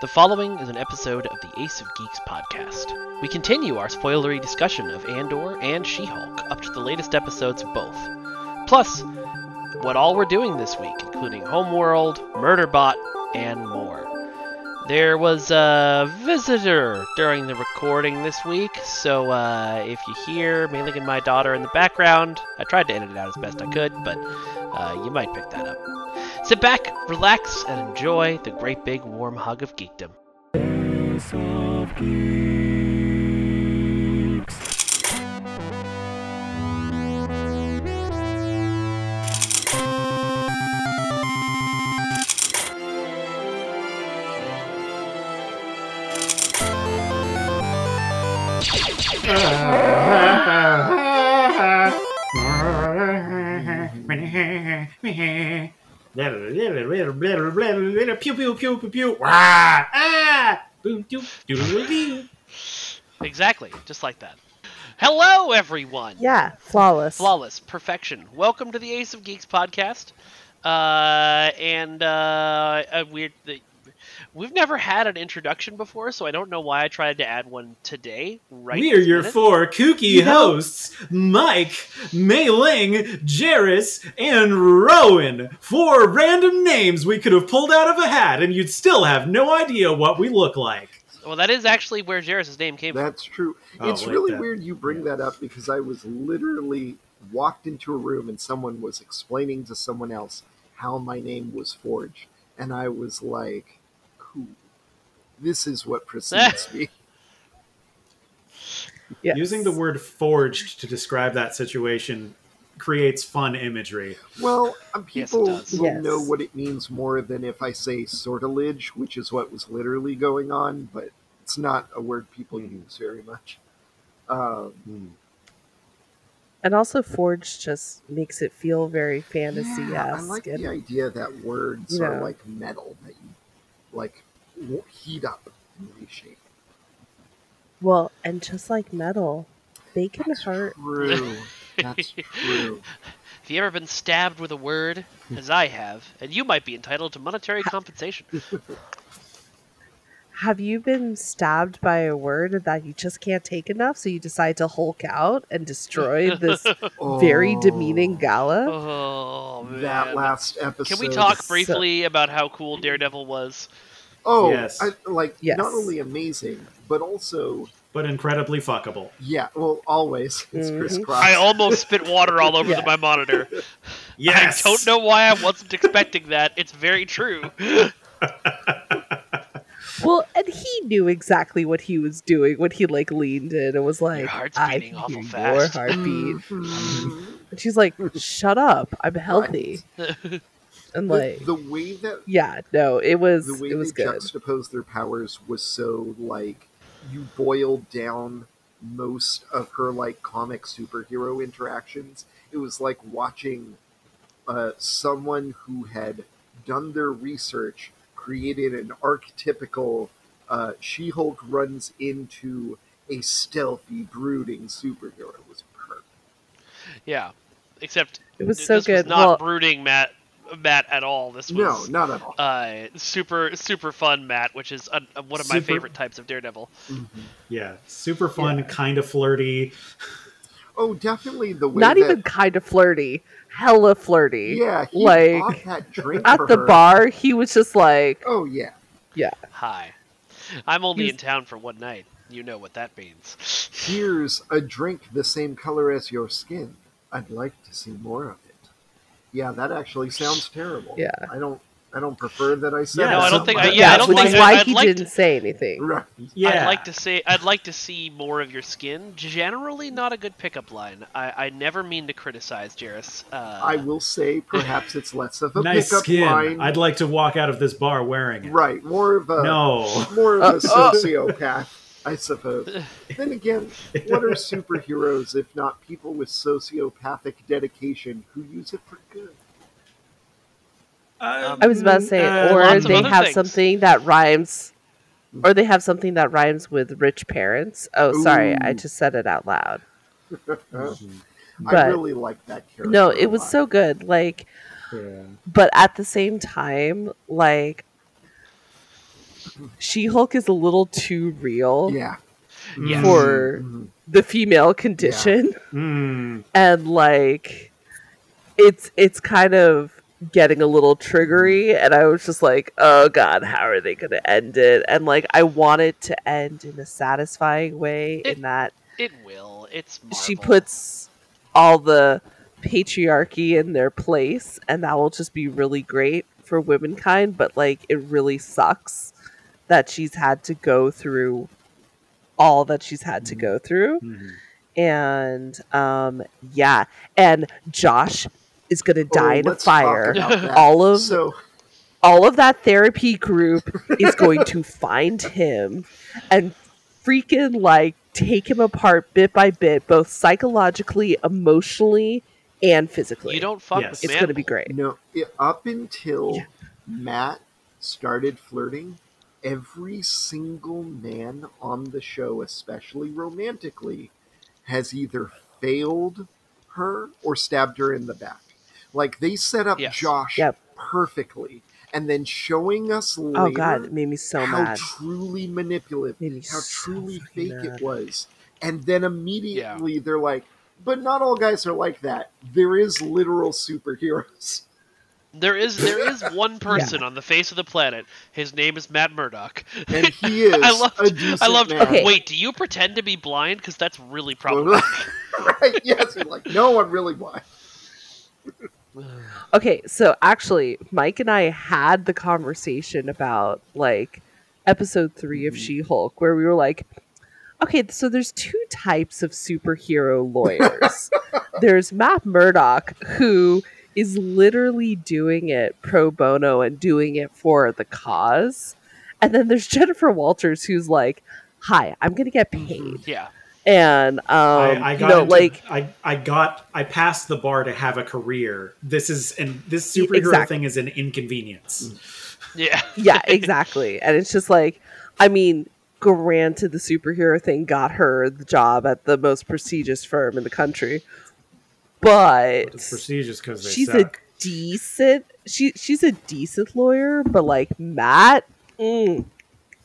The following is an episode of the Ace of Geeks podcast. We continue our spoilery discussion of Andor and She-Hulk up to the latest episodes of both. Plus, what all we're doing this week, including Homeworld, Murderbot, and more. There was a visitor during the recording this week, so uh, if you hear Mae Linh and my daughter in the background, I tried to edit it out as best I could, but uh, you might pick that up. Sit back, relax, and enjoy the great big warm hug of geekdom. Pew pew pew pew pew. Wah! Ah! Boom doo doodle doo. Exactly, just like that. Hello, everyone. Yeah, flawless. Flawless perfection. Welcome to the Ace of Geeks podcast. Uh, and uh, a weird. The, we've never had an introduction before, so I don't know why I tried to add one today. Right. We are your minute. four kooky hosts, Mike, Mae Linh, Jarys, and Rowan. Four random names we could have pulled out of a hat, and you'd still have no idea what we look like. Well, that is actually where Jarys' name came from. That's true. Oh, it's like really that. weird you bring that up because I was literally walked into a room and someone was explaining to someone else how my name was forged. And I was like, cool. This is what precedes me. Yes. Using the word forged to describe that situation creates fun imagery. Well, um, Yes, people will Yes. know what it means more than if I say sortilege, which is what was literally going on, but it's not a word people use very much. Um, and also Forge just makes it feel very fantasy Yeah, I esque. like the idea that words you are know. like metal that you like w- heat up and reshape. well, and just like metal, they can That's hurt. true. That's true. Have you ever been stabbed with a word, as I have, and you might be entitled to monetary compensation? Have you been stabbed by a word that you just can't take enough, so you decide to Hulk out and destroy this very demeaning Oh, gala? Oh man. That last episode. Can we talk So- briefly about how cool Daredevil was? Oh, Yes. I, like Yes. not only amazing, but also But incredibly fuckable. yeah. Well, always it's Chris Mhm. Cross. I almost spit water all over Yeah. my monitor. Yes. I don't know why I wasn't expecting that. It's very true. Well, and he knew exactly what he was doing when he like leaned in and was like, Your heart's "I beating can awful hear fast." your heartbeat." Mhm. and she's like, "Shut up! I'm healthy." And like, the, the way that yeah, no, it was the way it was they good. juxtaposed their powers was so like you boiled down most of her like comic superhero interactions. It was like watching uh, someone who had done their research, created an archetypical uh, She-Hulk runs into a stealthy, brooding superhero. It was perfect. Yeah, except It was so this good. Was not Well- brooding Matt, Matt at all. This was No, not at all. uh, super super fun Matt, which is uh, one of my favorite types of Daredevil. Yeah. Super fun, kind of flirty. Oh, definitely the way Not that, even kind of flirty, hella flirty. Yeah, he like that drink at for the her. bar, he was just like, Oh yeah. yeah, Hi, I'm only He's- in town for one night. You know what that means. Here's a drink the same color as your skin. I'd like to see more of it. Yeah, that actually sounds terrible. Yeah. I don't I don't prefer that I said. Yeah, No, I don't think. I, but- yeah, I don't which think. is I, why I'd he like didn't to, say anything. Right. Yeah. I'd like to say. I'd like to see more of your skin. Generally, not a good pickup line. I, I never mean to criticize Jarys. Uh, I will say perhaps it's less of a nice pickup skin. line. I'd like to walk out of this bar wearing it. Right, more of a No. more of a sociopath, I suppose. then again, what are superheroes if not people with sociopathic dedication who use it for good? Uh, I was about to say, Uh, or they have things. something that rhymes, or they have something that rhymes with rich parents. Oh, sorry, I just said it out loud. I really like that character. No, it was so good. Like, Yeah. but at the same time, like, She Hulk is a little too real Yeah. Yes. for Mhm. the female condition, Mm. and like, it's it's kind of getting a little triggery and i was just like oh god how are they going to end it? And like i want it to end in a satisfying way It- in that It will. It's she puts all the patriarchy in their place and that will just be really great for womankind but like it really sucks that she's had to go through all that she's had to go through. Mhm. and um yeah. And josh is gonna oh, die Oh, in a fire all of so all of that therapy group is going to find him and freaking like take him apart bit by bit, both psychologically, emotionally, and physically. You don't fuck Yes. with it's going to be great. no, it, up until Yeah. Matt started flirting, every single man on the show, especially romantically, has either failed her or stabbed her in the back. Like they set up Yes. Josh Yep. perfectly, and then showing us oh, later Oh god, it made me so how mad. truly manipulative, Made me how so truly fake mad. it was. And then immediately they're like, but not all guys are like that. There is literal superheroes. There is there is one person on the face of the planet. His name is Matt Murdock. And he is I loved. a decent I loved. Okay. Wait, do you pretend to be blind? Because that's really problematic. right? Yes, like, no, I'm really blind. Okay, so actually, Mike and I had the conversation about like episode three of mm-hmm. She Hulk, where we were like, okay, so there's two types of superhero lawyers. there's Matt Murdock, who is literally doing it pro bono and doing it for the cause. And then there's Jennifer Walters, who's like, hi, I'm going to get mm-hmm. paid. Yeah. And, um, I, I you got know, into- like, I, I got I passed the bar to have a career. This is and this superhero exactly. thing is an inconvenience. Yeah. yeah, exactly. And it's just like, I mean, granted, the superhero thing got her the job at the most prestigious firm in the country, but It's prestigious because she's suck. a decent. She she's a decent lawyer, but like Matt, mm,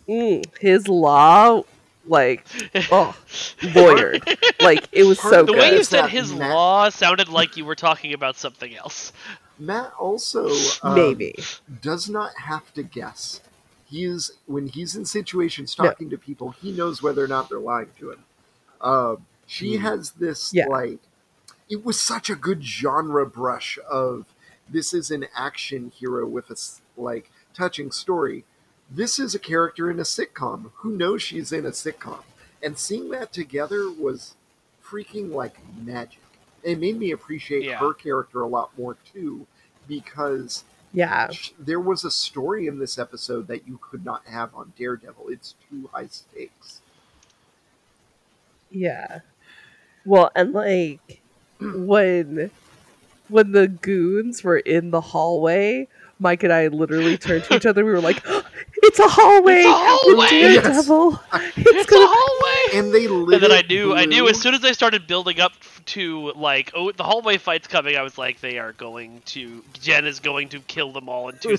mm, his law, like, oh, lawyered. like it was so the good. way you said his Matt- law sounded like you were talking about something else. Matt also um, Maybe. does not have to guess. He is when he's in situations No. talking to people, he knows whether or not they're lying to him. Um, she has this Yeah. like it was such a good genre brush of this is an action hero with a like touching story. This is a character in a sitcom. Who knows she's in a sitcom? And seeing that together was freaking like magic. It made me appreciate Yeah. her character a lot more too, because yeah, sh- there was a story in this episode that you could not have on Daredevil. It's too high stakes. Yeah. Well, and like when when the goons were in the hallway, Mike and I literally turned to each other. We were like, "It's a hallway! It's a hallway!" The Daredevil! It's, It's a gonna." hallway. And they lit And then I it knew, I knew as soon as I started building up to like, oh, the hallway fight's coming. I was like, they are going to. Jen is going to kill them all in two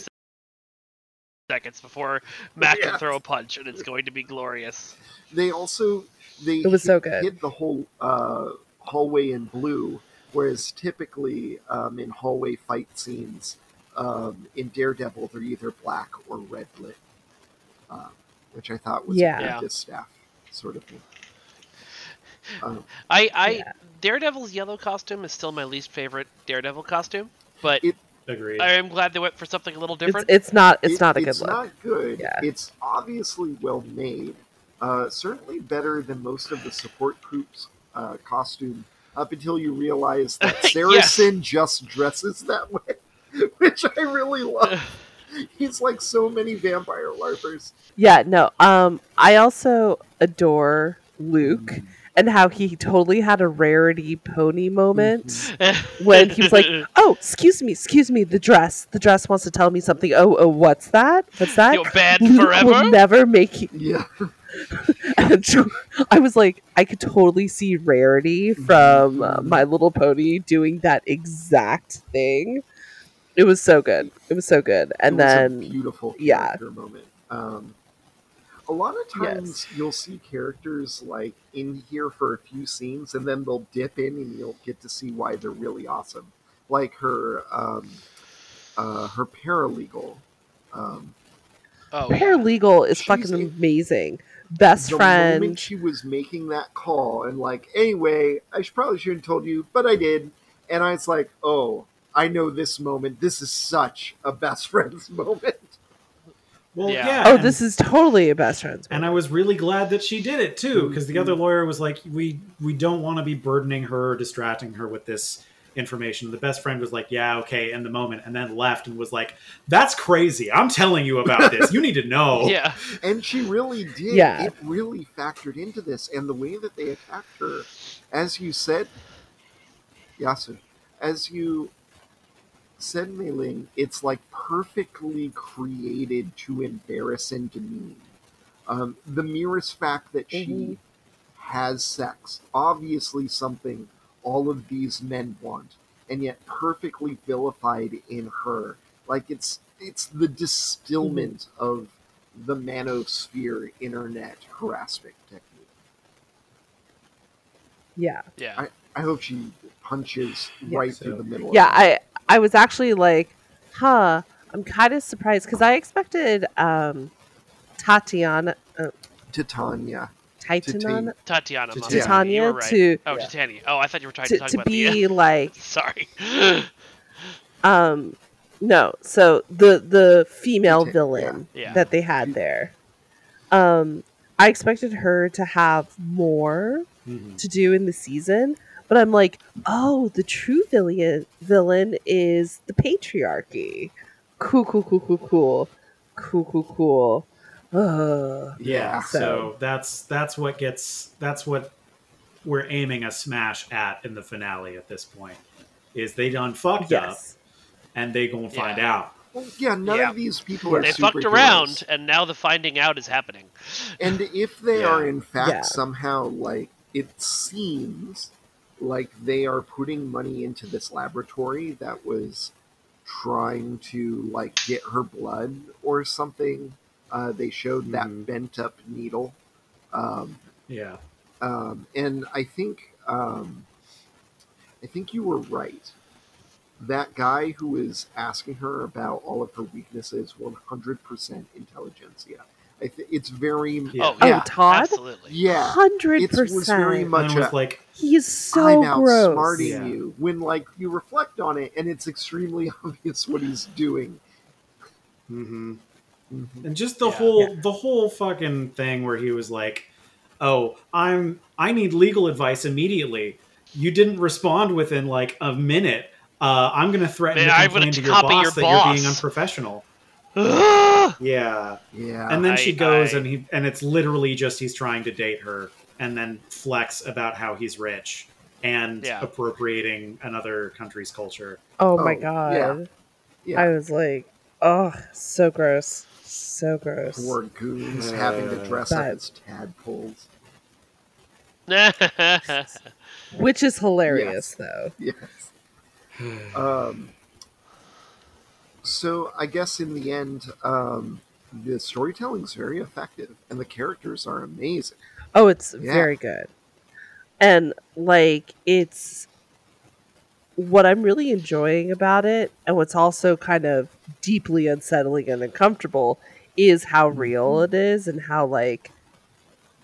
seconds before Matt can throw a punch, and it's going to be glorious. They also they It was hit, so good. hit the whole uh, hallway in blue, whereas typically um, in hallway fight scenes um, in Daredevil they're either black or red lit, uh, which I thought was Yeah. a Yeah. good distaff sort of thing. Um, I, I Yeah. Daredevil's yellow costume is still my least favorite Daredevil costume, but It- Agreed. I am glad they went for something a little different. it's not it's It- not a good it's look. not good. Yeah. It's obviously well made. Uh, certainly better than most of the support groups' uh, costume. Up until you realize that Yes. Saracen just dresses that way, which I really love. He's like so many vampire larpers. Yeah, no. Um, I also adore Luke and how he totally had a rarity pony moment when he was like, "Oh, excuse me, excuse me, the dress, the dress wants to tell me something. Oh, oh, what's that? What's that? You're bad Luke forever? will never make you." Yeah, And I was like, I could totally see Rarity from uh, My Little Pony doing that exact thing. It was so good. It was so good. And it was then a beautiful yeah. character moment. Um, a lot of times you'll see characters like in here for a few scenes, and then they'll dip in, and you'll get to see why they're really awesome. Like her, um, uh, her paralegal. Um, oh, yeah. paralegal is She's fucking a- amazing. Best the friend. moment she was making that call, and like, anyway, I should probably shouldn't have told you, but I did, and I was like, oh, I know this moment. This is such a best friends moment. well, Yeah. yeah. oh, and- this is totally a best friends. and I was really glad that she did it too, because the other mm-hmm. lawyer was like, "We we don't want to be burdening her, or distracting her with this information." The best friend was like, "Yeah, okay," in the moment, and then left and was like, "That's crazy. I'm telling you about this. You need to know." Yeah. And she really did. Yeah. It really factored into this. And the way that they attacked her, as you said, Yasu, as you said, Mae Linh, it's like perfectly created to embarrass and demean. Um, the merest fact that she Mhm. has sex, obviously something all of these men want, and yet perfectly vilified in her. Like it's it's the distillment of the manosphere internet harassment technique. yeah. Yeah. I hope she punches Yeah. right So- through the middle. Yeah, of it. I I was actually like, huh. I'm kind of surprised because I expected um, Tatiana, uh, Titania. Titania, Tatiana. To Titania. You were Titania right. to Oh, Titania. Oh, I thought you were trying to, to, talk to about be the. like Sorry. um no so the the female Okay, villain yeah. Yeah. that they had there um i expected her to have more Mhm. to do in the season but I'm like, oh, the true villain villain is the patriarchy. Cool, cool, cool, cool, cool, cool, cool, cool. Uh, yeah. So. so that's that's what gets that's what we're aiming a smash at in the finale at this point is they done fucked yes. up and they gonna yeah. find out. Yeah, none yeah. of these people are. They fucked around, and now the finding out is happening. And if they yeah. are in fact somehow like it seems like they are putting money into this laboratory that was trying to like get her blood or something. Uh, they showed that Mhm. bent up needle. Um, Yeah. um, and I think um, I think you were right. That guy who was asking her about all of her weaknesses, one hundred percent Intelligencia. I th- it's very Yeah. Oh, Oh. Todd? Absolutely. yeah. Hundred It was very much a, like, He is so I'm gross. outsmarting Yeah. you when like you reflect on it and it's extremely obvious what he's doing. mm-hmm. Mhm. and just the Yeah. whole the whole fucking thing where he was like, "Oh, I'm I need legal advice immediately. You didn't respond within like a minute. Uh, I'm going to threaten Man, to complain gonna your boss your that you're being unprofessional." Yeah, Yeah. and then I- she goes I- and he and it's literally just he's trying to date her and then flex about how he's rich and Yeah. appropriating another country's culture. Oh my Oh, god. yeah. yeah. I was like, oh, so gross. So gross. Poor goons having to dress up as tadpoles. Which is hilarious, though. Yes. um, so I guess in the end, um, the storytelling's very effective, and the characters are amazing. Oh, it's Yeah. very good. And, like, it's what I'm really enjoying about it, and what's also kind of deeply unsettling and uncomfortable, is how real it is and how, like,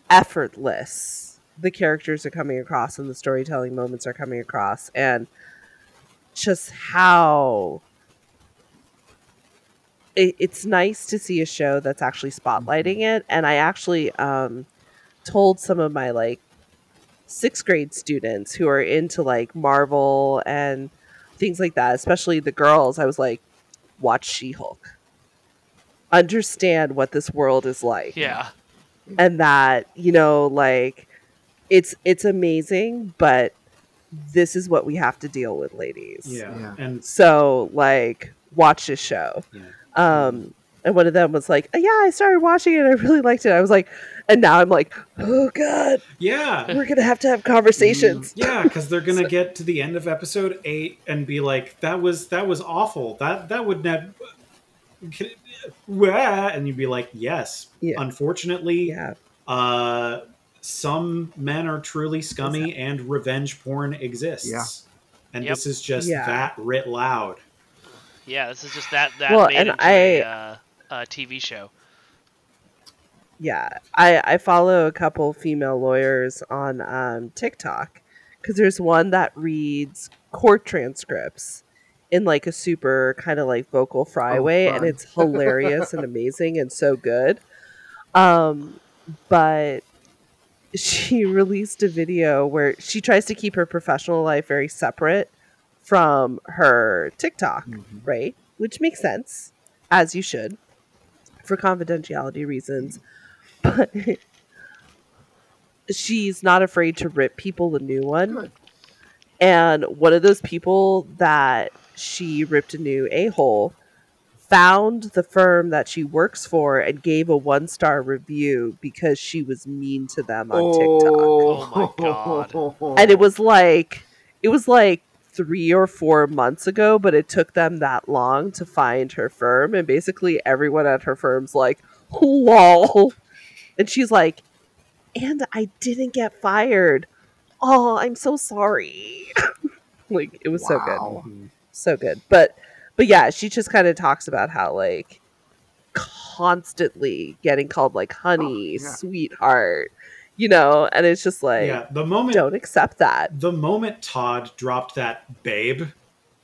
effortless the characters are coming across and the storytelling moments are coming across, and just how it, it's nice to see a show that's actually spotlighting it. And I actually um, told some of my like sixth grade students who are into like Marvel and things like that, especially the girls. I was like, watch She Hulk. Understand what this world is like Yeah. and that you know like it's it's amazing but this is what we have to deal with ladies Yeah. Yeah. And so like watch this show yeah. Um and one of them was like oh, yeah i started watching it i really liked it i was like and now i'm like oh god Yeah. we're gonna have to have conversations Yeah, because they're gonna get to the end of episode eight and be like, "That was that was awful. That that would not." And you'd be like, "Yes, Yeah. unfortunately, yeah uh, some men are truly scummy, and revenge porn exists. Yeah. and Yep. this is just Yeah. that writ loud. Yeah, this is just that that Well, made and into a, I- uh, a TV show. yeah i i follow a couple female lawyers on um tiktok because there's one that reads court transcripts in like a super kind of like vocal fry Oh, way and it's hilarious and amazing and so good um but she released a video where she tries to keep her professional life very separate from her tiktok mm-hmm. right which makes sense as you should for confidentiality reasons but she's not afraid to rip people a new one Good. and one of those people that she ripped a new a-hole found the firm that she works for and gave a one star review because she was mean to them on TikTok. Oh, oh my God. And it was like it was like 3 or 4 months ago, but it took them that long to find her firm and basically everyone at her firm's like, "Lol." And she's like, "And I didn't get fired. Oh, I'm so sorry." like it was so good so good but but yeah she just kind of talks about how like constantly getting called like honey Oh, yeah. sweetheart you know and it's just like yeah, the moment don't accept that the moment Todd dropped that babe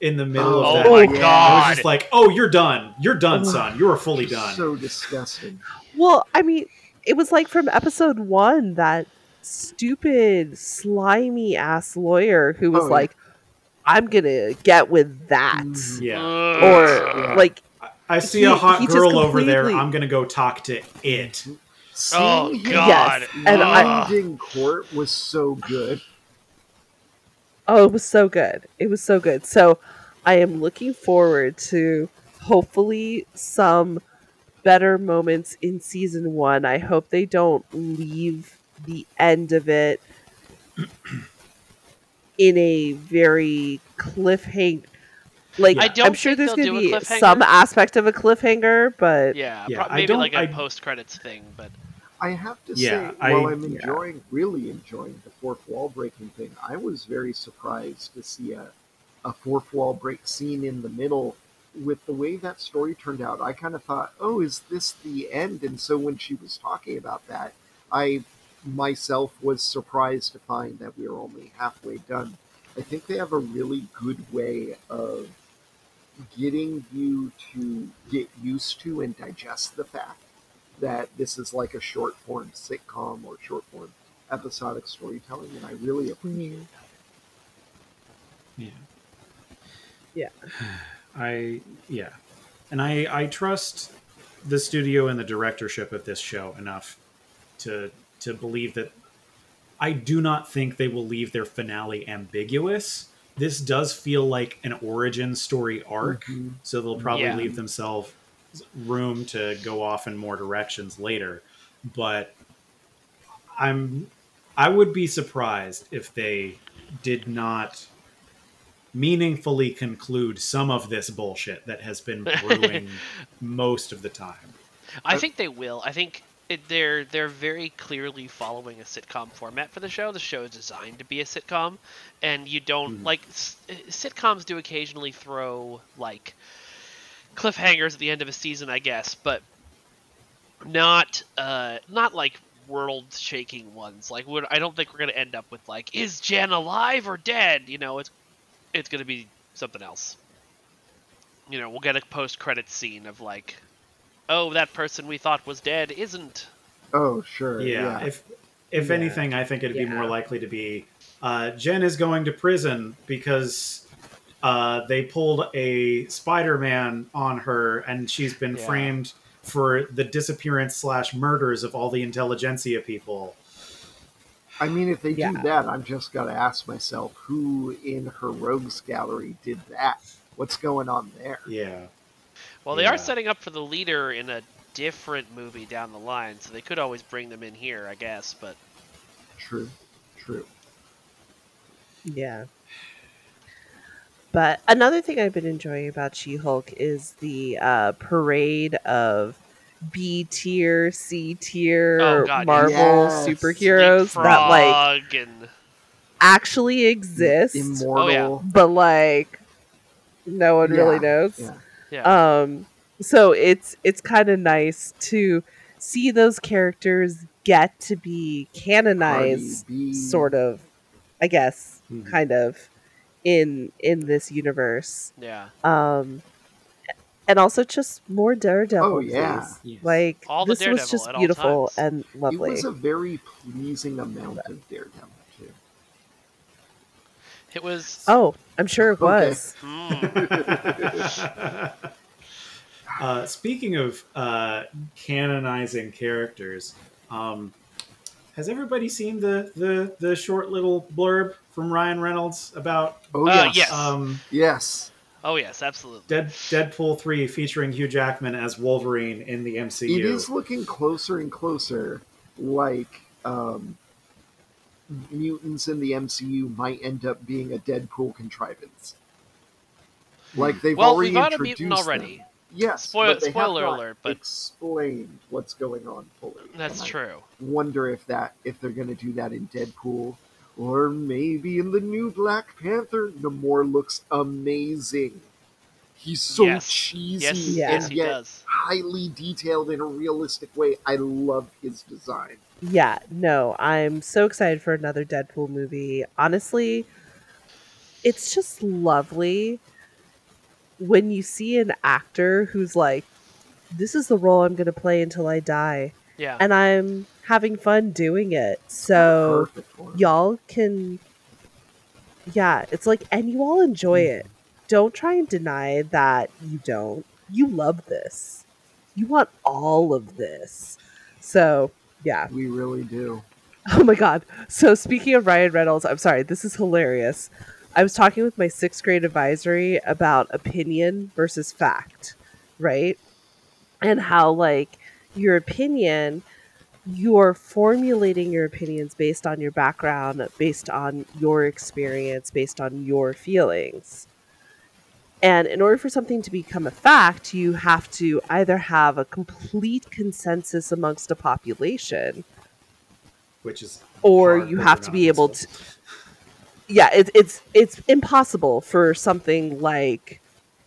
in the middle Oh of that, oh my I was just like, "Oh, you're done. You're done, son. You are fully done." So disgusting. well i mean it was like from episode one that stupid slimy ass lawyer who was Oh, yeah. like i'm gonna get with that Mhm. yeah. or Yeah. like I see He- a hot girl over there. I'm gonna go talk to it. Oh Seeing him God! Yes, and I- Ugh. in court was so good. Oh, it was so good. It was so good. So I am looking forward to hopefully some better moments in season one. I hope they don't leave the end of it in a very cliffhanger. Like I don't I'm sure there's going to a be some aspect of a cliffhanger, but yeah, Yeah, pro- I maybe don't- like a I- post credits thing, but I have to Yeah, say, I- while I'm yeah. enjoying, really enjoying the fourth wall breaking thing, I was very surprised to see a, a fourth wall break scene in the middle. With the way that story turned out, I kind of thought, oh, is this the end? And so when she was talking about that, I myself was surprised to find that we were only halfway done. I think they have a really good way of getting you to get used to and digest the fact that this is like a short form sitcom or short form episodic storytelling, and I really appreciate Yeah. Yeah. I yeah. And I I trust the studio and the directorship of this show enough to to believe that I do not think they will leave their finale ambiguous. This does feel like an origin story arc, mm-hmm. so they'll probably Yeah. leave themselves room to go off in more directions later. But I'm I would be surprised if they did not meaningfully conclude some of this bullshit that has been brewing most of the time. I uh, think they will. I think it, they're they're very clearly following a sitcom format for the show. The show is designed to be a sitcom, and you don't mm-hmm. like s- eh, sitcoms do occasionally throw like cliffhangers at the end of a season, I guess, but not uh not like world shaking ones. Like what I don't think we're gonna end up with like is Jen alive or dead? You know, it's it's gonna be something else. You know, we'll get a post credit scene of like oh, that person we thought was dead isn't. Oh, sure. Yeah. Yeah. If if Yeah. anything, I think it'd be more likely to be uh, Jen is going to prison because uh, they pulled a Spider-Man on her, and she's been Yeah. framed for the disappearance slash murders of all the Intelligencia people. I mean, if they Yeah. do that, I'm just got to ask myself who in her rogues gallery did that? What's going on there? Yeah. Well, they Yeah. are setting up for the leader in a different movie down the line, so they could always bring them in here, I guess. But True. True. Yeah. But another thing I've been enjoying about She Hulk is the uh, parade of B tier, C tier Oh, Marvel yes. superheroes that like and actually exist, Immortal. but like no one really knows. Yeah. yeah, Um, so it's it's kind of nice to see those characters get to be canonized, sort of, I guess, Mhm. kind of in in this universe. yeah. Um, and also just more Daredevil. Oh, yeah. Yes. like All this was just beautiful times. and It was a very pleasing amount of Daredevil, too. It was. oh, I'm sure it Okay. was. Mm. Uh, speaking of uh, canonizing characters, um, has everybody seen the, the the short little blurb from Ryan Reynolds about Oh, Uh, yes. yes. um, Yes. oh yes, absolutely. Dead, Deadpool three featuring Hugh Jackman as Wolverine in the MCU? It is looking closer and closer like um, mutants in the MCU might end up being a Deadpool contrivance. Like they've Well, already we've got a introduced mutant already. them. Yes, Spoil- but they have spoiler not alert, but- explained what's going on fully. That's And I true. Wonder if that if they're going to do that in Deadpool or maybe in the new Black Panther. Namor looks amazing. He's so yes. cheesy Yes, Yeah. yes, and he yet does. highly detailed in a realistic way. I love his design. Yeah, no, I'm so excited for another Deadpool movie. Honestly, it's just lovely when you see an actor who's like, this is the role I'm going to play until I die. Yeah. And I'm having fun doing it. So Perfect for him. y'all can, yeah, it's like, and you all enjoy it. Don't try and deny that you don't. You love this. You want all of this. So, yeah. We really do. Oh my god. So speaking of Ryan Reynolds, I'm sorry, this is hilarious. I was talking with my sixth grade advisory about opinion versus fact, right? And how like your opinion you're formulating your opinions based on your background, based on your experience, based on your feelings. And in order for something to become a fact, you have to either have a complete consensus amongst a population which is or you have to be able to yeah it's it's it's impossible for something like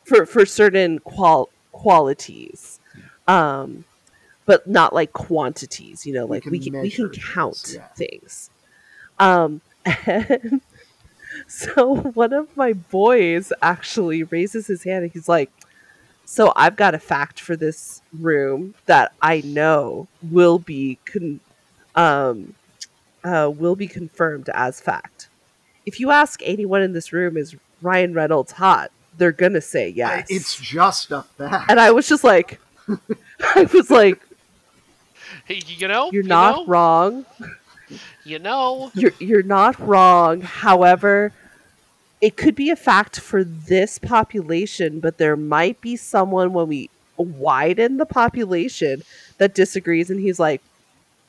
for for certain qual qualities um but not like quantities you know like we can we can count things, yeah. things um and so one of my boys actually raises his hand and he's like so i've got a fact for this room that i know will be con- um uh, will be confirmed as fact. If you ask anyone in this room, is Ryan Reynolds hot? They're gonna say yes. It's just a fact. and I was just like, I was like, Hey, you know, you're you not know, wrong. You know, You're you're not wrong. However, it could be a fact for this population, but there might be someone when we widen the population that disagrees, and he's like,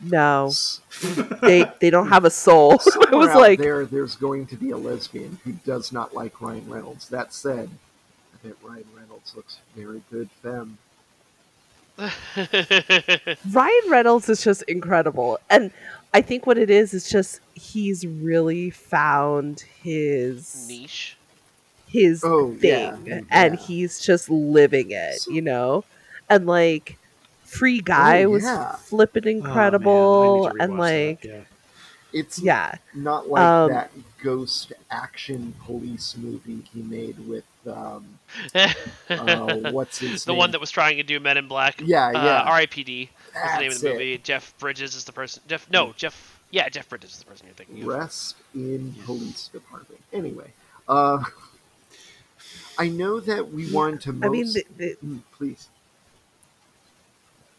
no, they they don't have a soul. I Somewhere was out like, there, there's going to be a lesbian who does not like Ryan Reynolds. That said, I bet Ryan Reynolds looks very good femme. Ryan Reynolds is just incredible. And I think what it is is just he's really found his niche. his Oh, yeah, thing and yeah. he's just living it, you know? And like Free Guy Oh, was yeah. flipping Oh, man, I need incredible to and like yeah. It's Yeah. not like Um, that ghost action police movie he made with um, the uh, what's his name? one that was trying to do Men in Black. Yeah, Uh, yeah. R.I.P.D. was the name of That's the it. movie. Jeff Bridges is the person. Jeff. No, Jeff. Yeah, Jeff Bridges is the person you're thinking of. Rest in police department. Anyway, uh, I know that we wanted to. Most, I mean, the, the, Mm, please.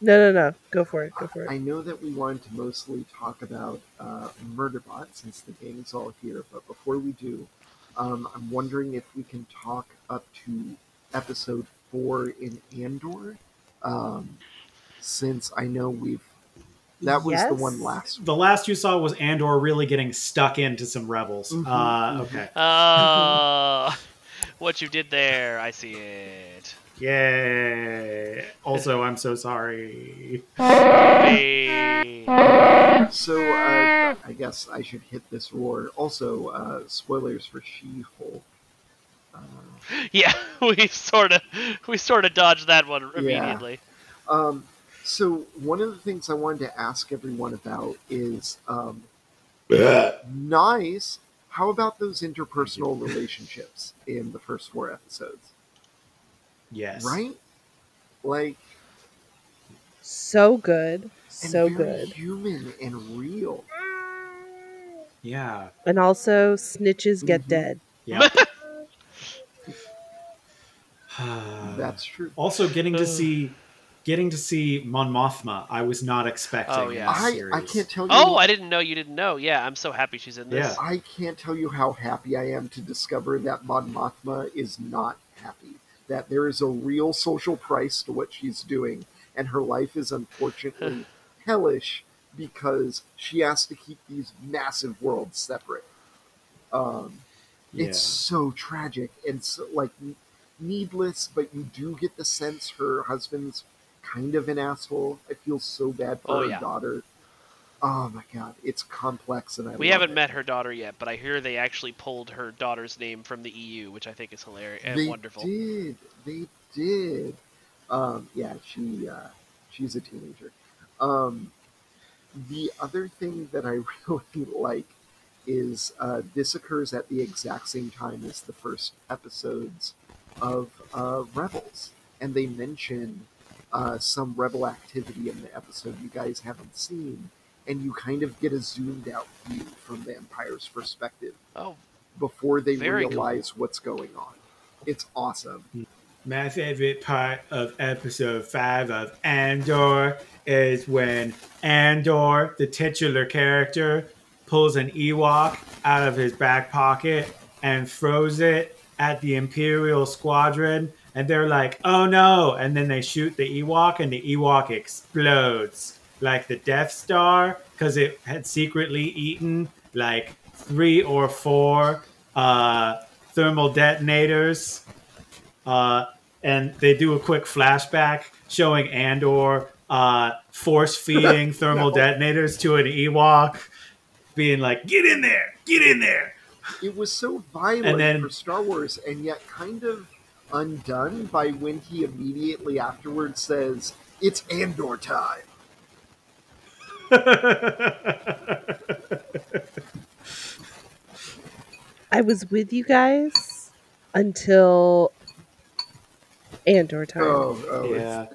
No, no, no. Go for it. Go for it. I know that we wanted to mostly talk about uh, Murderbot since the game is all here, but before we do, um, I'm wondering if we can talk up to episode four in Andor, um, since I know we've that was the one last. The last you saw was Andor really getting stuck into some rebels. Mhm, uh, okay. Oh, what you did there, I see it. Yay. Also, I'm so sorry. Hey. So uh, I guess I should hit this roar. Also, uh, spoilers for She-Hulk. Uh, Yeah, we sort of we sort of dodged that one immediately. Um, so one of the things I wanted to ask everyone about is um, nice. How about those interpersonal relationships in the first four episodes? Yes. Right? Like so good. and So very good. human and real. Yeah. And also, snitches get Mhm. dead. Yeah. That's true. also getting to see getting to see Mon Mothma. I was not expecting. Oh, yeah. I. I can't tell you. Oh, I didn't know you didn't know. Yeah, I'm so happy she's in this. Yeah. I can't tell you how happy I am to discover that Mon Mothma is not happy. That there is a real social price to what she's doing, and her life is unfortunately hellish because she has to keep these massive worlds separate. Um, It's so tragic and so like needless, but you do get the sense her husband's kind of an asshole. I feel so bad for Oh, her yeah. daughter. Oh my god, it's complex and I We haven't it. met her daughter yet, but I hear they actually pulled her daughter's name from the EU, which I think is hilarious and they wonderful. did. They did. Um, yeah, she uh, she's a teenager. Um, the other thing that I really like is uh, this occurs at the exact same time as the first episodes of uh, Rebels, and they mention uh, some Rebel activity in the episode you guys haven't seen, and you kind of get a zoomed out view from the Empire's perspective Oh, before they Very cool. realize what's going on. It's awesome. My favorite part of episode five of Andor is when Andor, the titular character, pulls an Ewok out of his back pocket and throws it at the Imperial squadron. And they're like, oh no. And then they shoot the Ewok, and the Ewok explodes like the Death Star because it had secretly eaten like three or four uh, thermal detonators uh, and they do a quick flashback showing Andor uh, force feeding thermal detonators to an Ewok, being like, "Get in there, get in there." It was so violent And then- for Star Wars, and yet kind of undone by when he immediately afterwards says, "It's Andor time." I was with you guys until Andor time. Oh, oh yeah.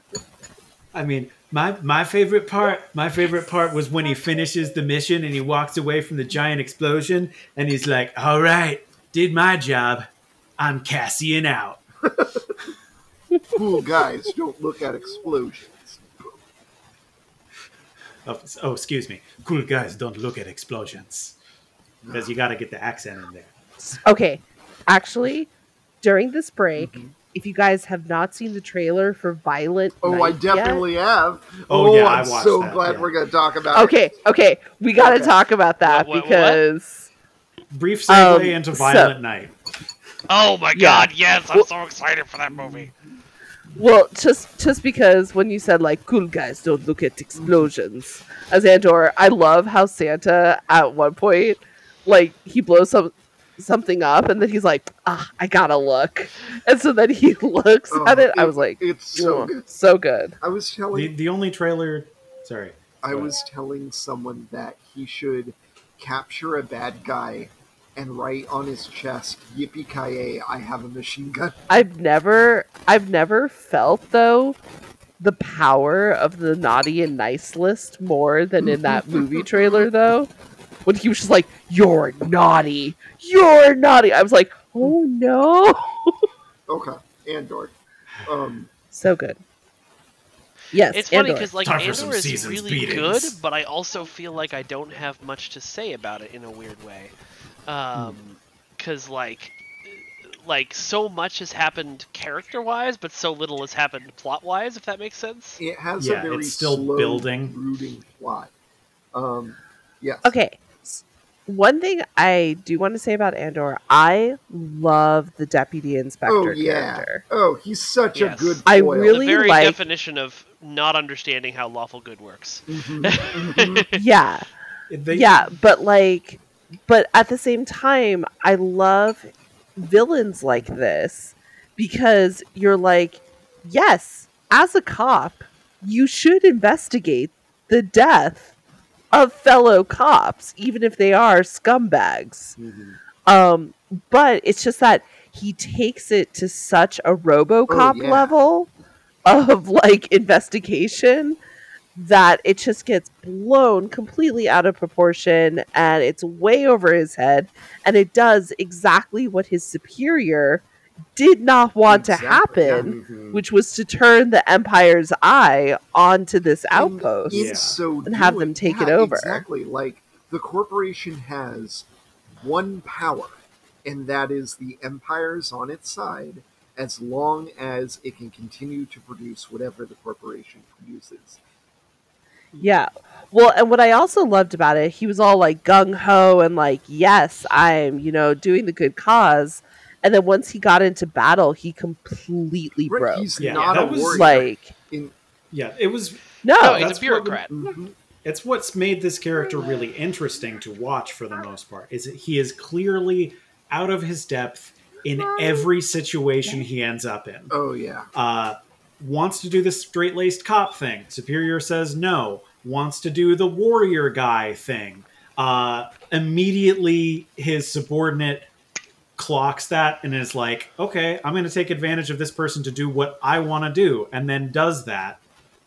I mean, my my favorite part, my favorite part was when he finishes the mission and he walks away from the giant explosion and he's like, "All right, did my job. I'm Cassian out." cool guys don't look at explosions. Oh, oh, excuse me. Cool guys don't look at explosions because you got to get the accent in there. Okay, actually, during this break, if you guys have not seen the trailer for Violent Oh, I Night yet- definitely have. Oh, yeah, I I'm watched so that, glad yeah. we're going to talk about Okay, okay, we got to Okay. talk about that What, what, what? because Brief segue Um, into so- Violent Night. oh my Yeah. God! Yes, I'm Well- so excited for that movie. Well, just just because when you said like cool guys don't look at explosions as Andor, I love how Santa at one point like he blows some something up and then he's like, ah, I gotta look, and so then he looks Oh, at it. I was like, it's so "Oh, good. so good. I was telling The, the only trailer. Sorry. I was telling someone that he should capture a bad guy and write on his chest, "Yippee ki I have a machine gun." I've never I've never felt though the power of the naughty and nice list more than in that movie trailer though. When he was just like, You're naughty. You're naughty. I was like, Oh no. Okay, Andor. Um, so good. Yes, It's funny because like Time Andor is season's really good, but I also feel like I don't have much to say about it in a weird way. Um, because like, like so much has happened character-wise, but so little has happened plot-wise. If that makes sense. it has Yeah, a very it's still slow, building. brooding plot. Um, yeah. Okay. One thing I do want to say about Andor, I love the deputy inspector Oh yeah. character. Oh, he's such Yes. a good. I really- the very like- definition of not understanding how lawful good works. yeah. They- yeah, but like, but at the same time, I love villains like this because you're like, yes, as a cop, you should investigate the death of fellow cops, even if they are scumbags. Um, but it's just that he takes it to such a RoboCop yeah. level of like investigation that it just gets blown completely out of proportion and it's way over his head and it does exactly what his superior did not want Exactly, to happen mhm. which was to turn the empire's eye onto this outpost in Yeah. so And have them take it over. Exactly. Like the corporation has one power, and that is the empire's on its side as long as it can continue to produce whatever the corporation produces. Yeah. Well, and what I also loved about it, he was all like gung ho and like, yes, I'm, you know, doing the good cause. And then once he got into battle, he completely Right, broke. He's Yeah, not that a was warrior. Like, in, yeah, it was no, No, he's that's a what bureaucrat. Mhm. it's what's made this character really interesting to watch for the most part is that he is clearly out of his depth in every situation he ends up in Oh yeah. uh, wants to do the straight-laced cop thing. Superior says no wants to do the warrior guy thing. Uh, immediately his subordinate clocks that and is like okay i'm going to take advantage of this person to do what i want to do and then does that.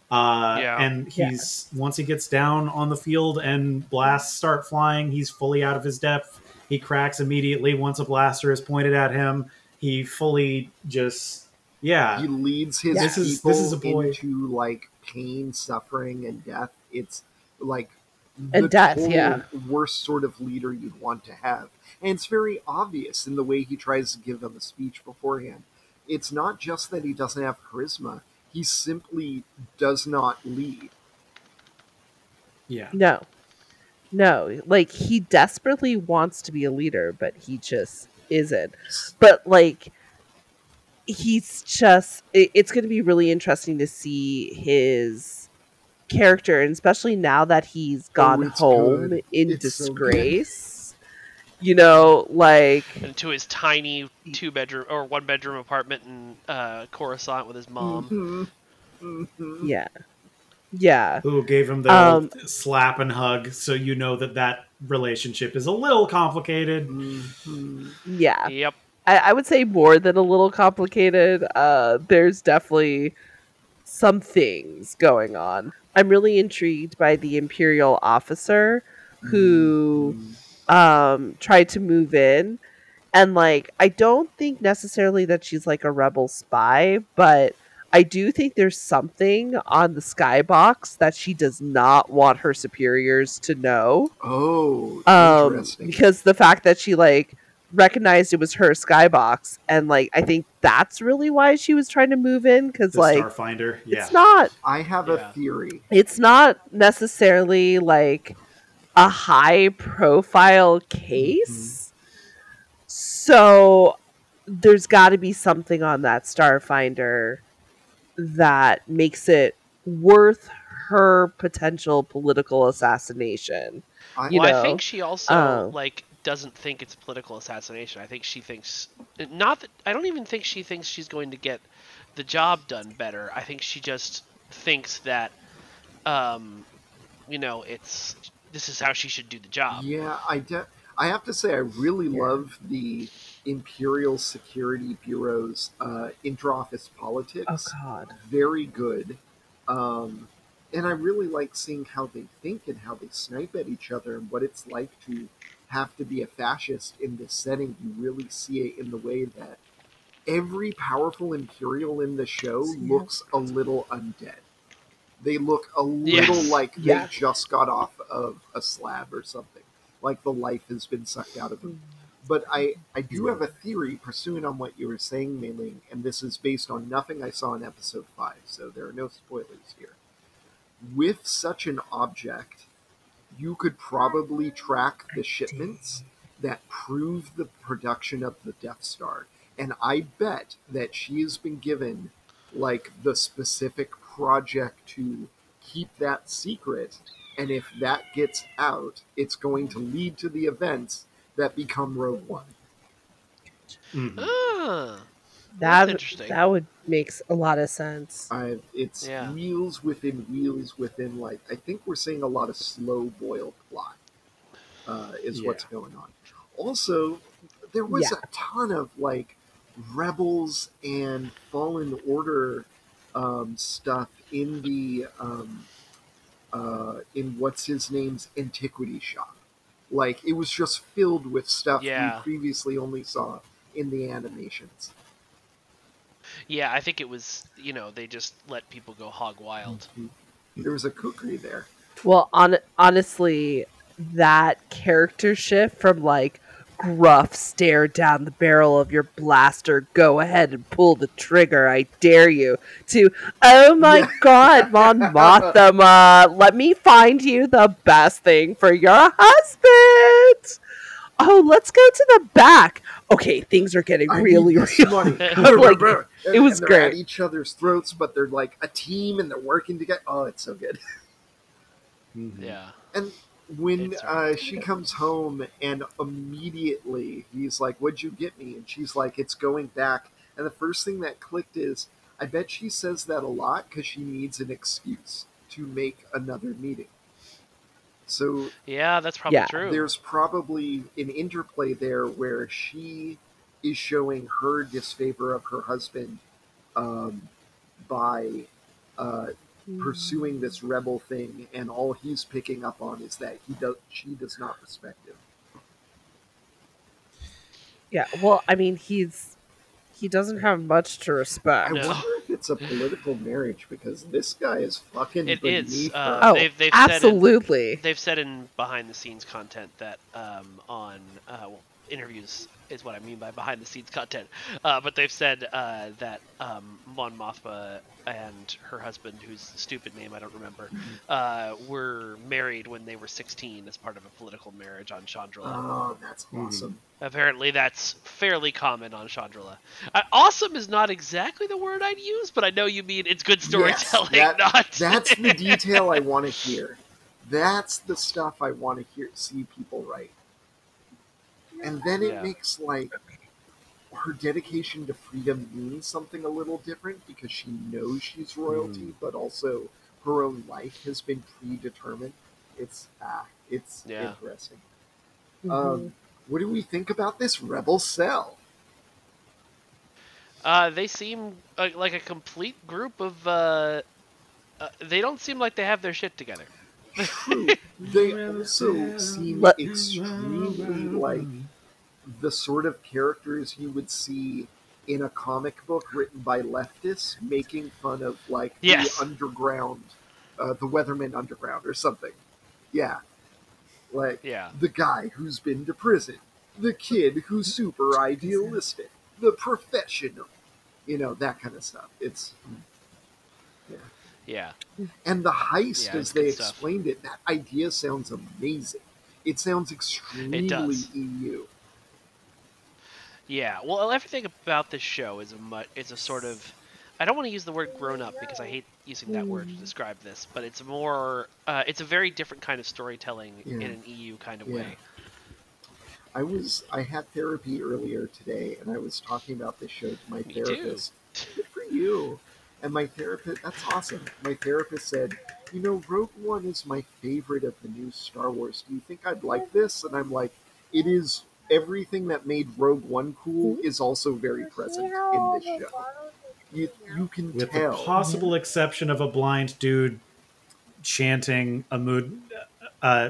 Uh, Yeah. and he's once he gets down on the field and blasts start flying he's fully out of his depth. He cracks immediately once a blaster is pointed at him. He fully just yeah He leads his This is- people this is a boy- into like pain, suffering, and death. It's like And the death, yeah. worst sort of leader you'd want to have. And it's very obvious in the way he tries to give them a speech beforehand. It's not just that he doesn't have charisma, he simply does not lead. yeah no. No. Like, he desperately wants to be a leader, but he just isn't. But, like, he's just, it, it's going to be really interesting to see his character, and especially now that he's gone Oh, home good. in It's so disgrace. you know, like, into his tiny two-bedroom or one-bedroom apartment in uh, Coruscant with his mom. Mhm. Mhm. yeah. Yeah. who gave him the Um, slap and hug so you know that that relationship is a little complicated Mhm. Yeah. Yep. I, I would say more than a little complicated. Uh, there's definitely some things going on. I'm really intrigued by the Imperial officer who um, tried to move in. And, like, I don't think necessarily that she's like a rebel spy, but I do think there's something on the skybox that she does not want her superiors to know Oh, um interesting. because the fact that she like recognized it was her skybox and like i think that's really why she was trying to move in because like starfinder? yeah. it's not I have Yeah. a theory. it's not necessarily like a high profile case. So there's got to be something on that starfinder that makes it worth her potential political assassination I, you well, know, I think she also uh, like doesn't think it's political assassination. I think she thinks not that I don't even think she thinks she's going to get the job done better. I think she just thinks that um you know, it's this is how she should do the job. Yeah, I de- I have to say I really love the Imperial Security Bureau's uh, inter-office politics. Oh God. Very good. Um, and I really like seeing how they think and how they snipe at each other and what it's like to have to be a fascist in this setting. You really see it in the way that every powerful Imperial in the show looks a little undead. They look a little Yes. like Yeah. they just got off of a slab or something. Like the life has been sucked out of them. Mm. But I, I do have a theory pursuing on what you were saying, Mae Linh, and this is based on nothing I saw in episode 5, so there are no spoilers here. With such an object, you could probably track the shipments that prove the production of the Death Star. And I bet that she has been given like the specific project to keep that secret. And if that gets out, it's going to lead to the events that become Rogue One. Mhm. Ah, That interesting. that would makes a lot of sense. I, it's Yeah. wheels within wheels within like I think we're seeing a lot of slow boiled plot uh, is what's going on. Also, there was Yeah. a ton of like rebels and fallen order um, stuff in the um, uh, in what's his name's antiquity shop. Like it was just filled with stuff Yeah. we previously only saw in the animations. Yeah, I think it was. You know, they just let people go hog wild. Mm-hmm. There was a kukri there. Well, on honestly, that character shift from like gruff stare down the barrel of your blaster, go ahead and pull the trigger, I dare you, to oh my god, Mon Mothma, let me find you the best thing for your husband. Oh, let's go to the back. Okay, things are getting I really need this real. money. Like, And- it was and they're At great. each other's throats, but they're like a team and they're working together. Oh, it's so good. Yeah. And when uh, right. she comes home and immediately he's like, "What'd you get me?" and she's like, "It's going back." And the first thing that clicked is, I bet she says that a lot because she needs an excuse to make another meeting. So Yeah, that's probably Yeah. true. there's probably an interplay there where she is showing her disfavor of her husband um, by uh, pursuing this rebel thing, and all he's picking up on is that he does she does not respect him. Yeah, well, I mean, he's he doesn't have much to I respect. No. Wonder if it's a political marriage because this guy is fucking It beneath is, her. uh, Oh, they've- they've said it- absolutely. They've said in behind the scenes content that um, on uh, well, interviews is what I mean by behind the scenes content. Uh, but they've said uh, that um, Mon Mothma and her husband, whose stupid name I don't remember, uh, were married when they were 16 as part of a political marriage on Chandrila. Oh, that's awesome. Apparently, that's fairly common on Chandrila. Uh, awesome is not exactly the word I'd use, but I know you mean it's good storytelling. Yes, that- not That's the detail I want to hear. That's the stuff I want to hear. See people write, and then it Yeah. makes like her dedication to freedom means something a little different because she knows she's royalty, but also her own life has been predetermined. It's ah, it's Yeah. interesting. Mm-hmm. Um, what do we think about this rebel cell? Uh, they seem uh, like a complete group of. Uh, uh, they don't seem like they have their shit together. True. they also seem Let- extremely like the sort of characters you would see in a comic book written by leftists making fun of like Yes. the underground, uh, the Weatherman Underground or something. Yeah. Like Yeah. the guy who's been to prison, the kid who's super idealistic, the professional, you know, that kind of stuff. It's Yeah. yeah and the heist, Yeah, as they good stuff. explained it, that idea sounds amazing. It sounds extremely does. EU. Yeah. Well, everything about this show is a mu- is a sort of. I don't want to use the word grown up because I hate using that word to describe this, but it's more. Uh, it's a very different kind of storytelling in an EU kind of Yeah. way. I was I had therapy earlier today, and I was talking about this show to my Me too. therapist. Good for you. And my therapist, that's awesome. My therapist said, you know, Rogue One is my favorite of the new Star Wars. Do you think I'd like this? And I'm like, it is everything that made Rogue One cool is also very present in this show. You, you can with tell. the possible exception of a blind dude chanting a mood, uh,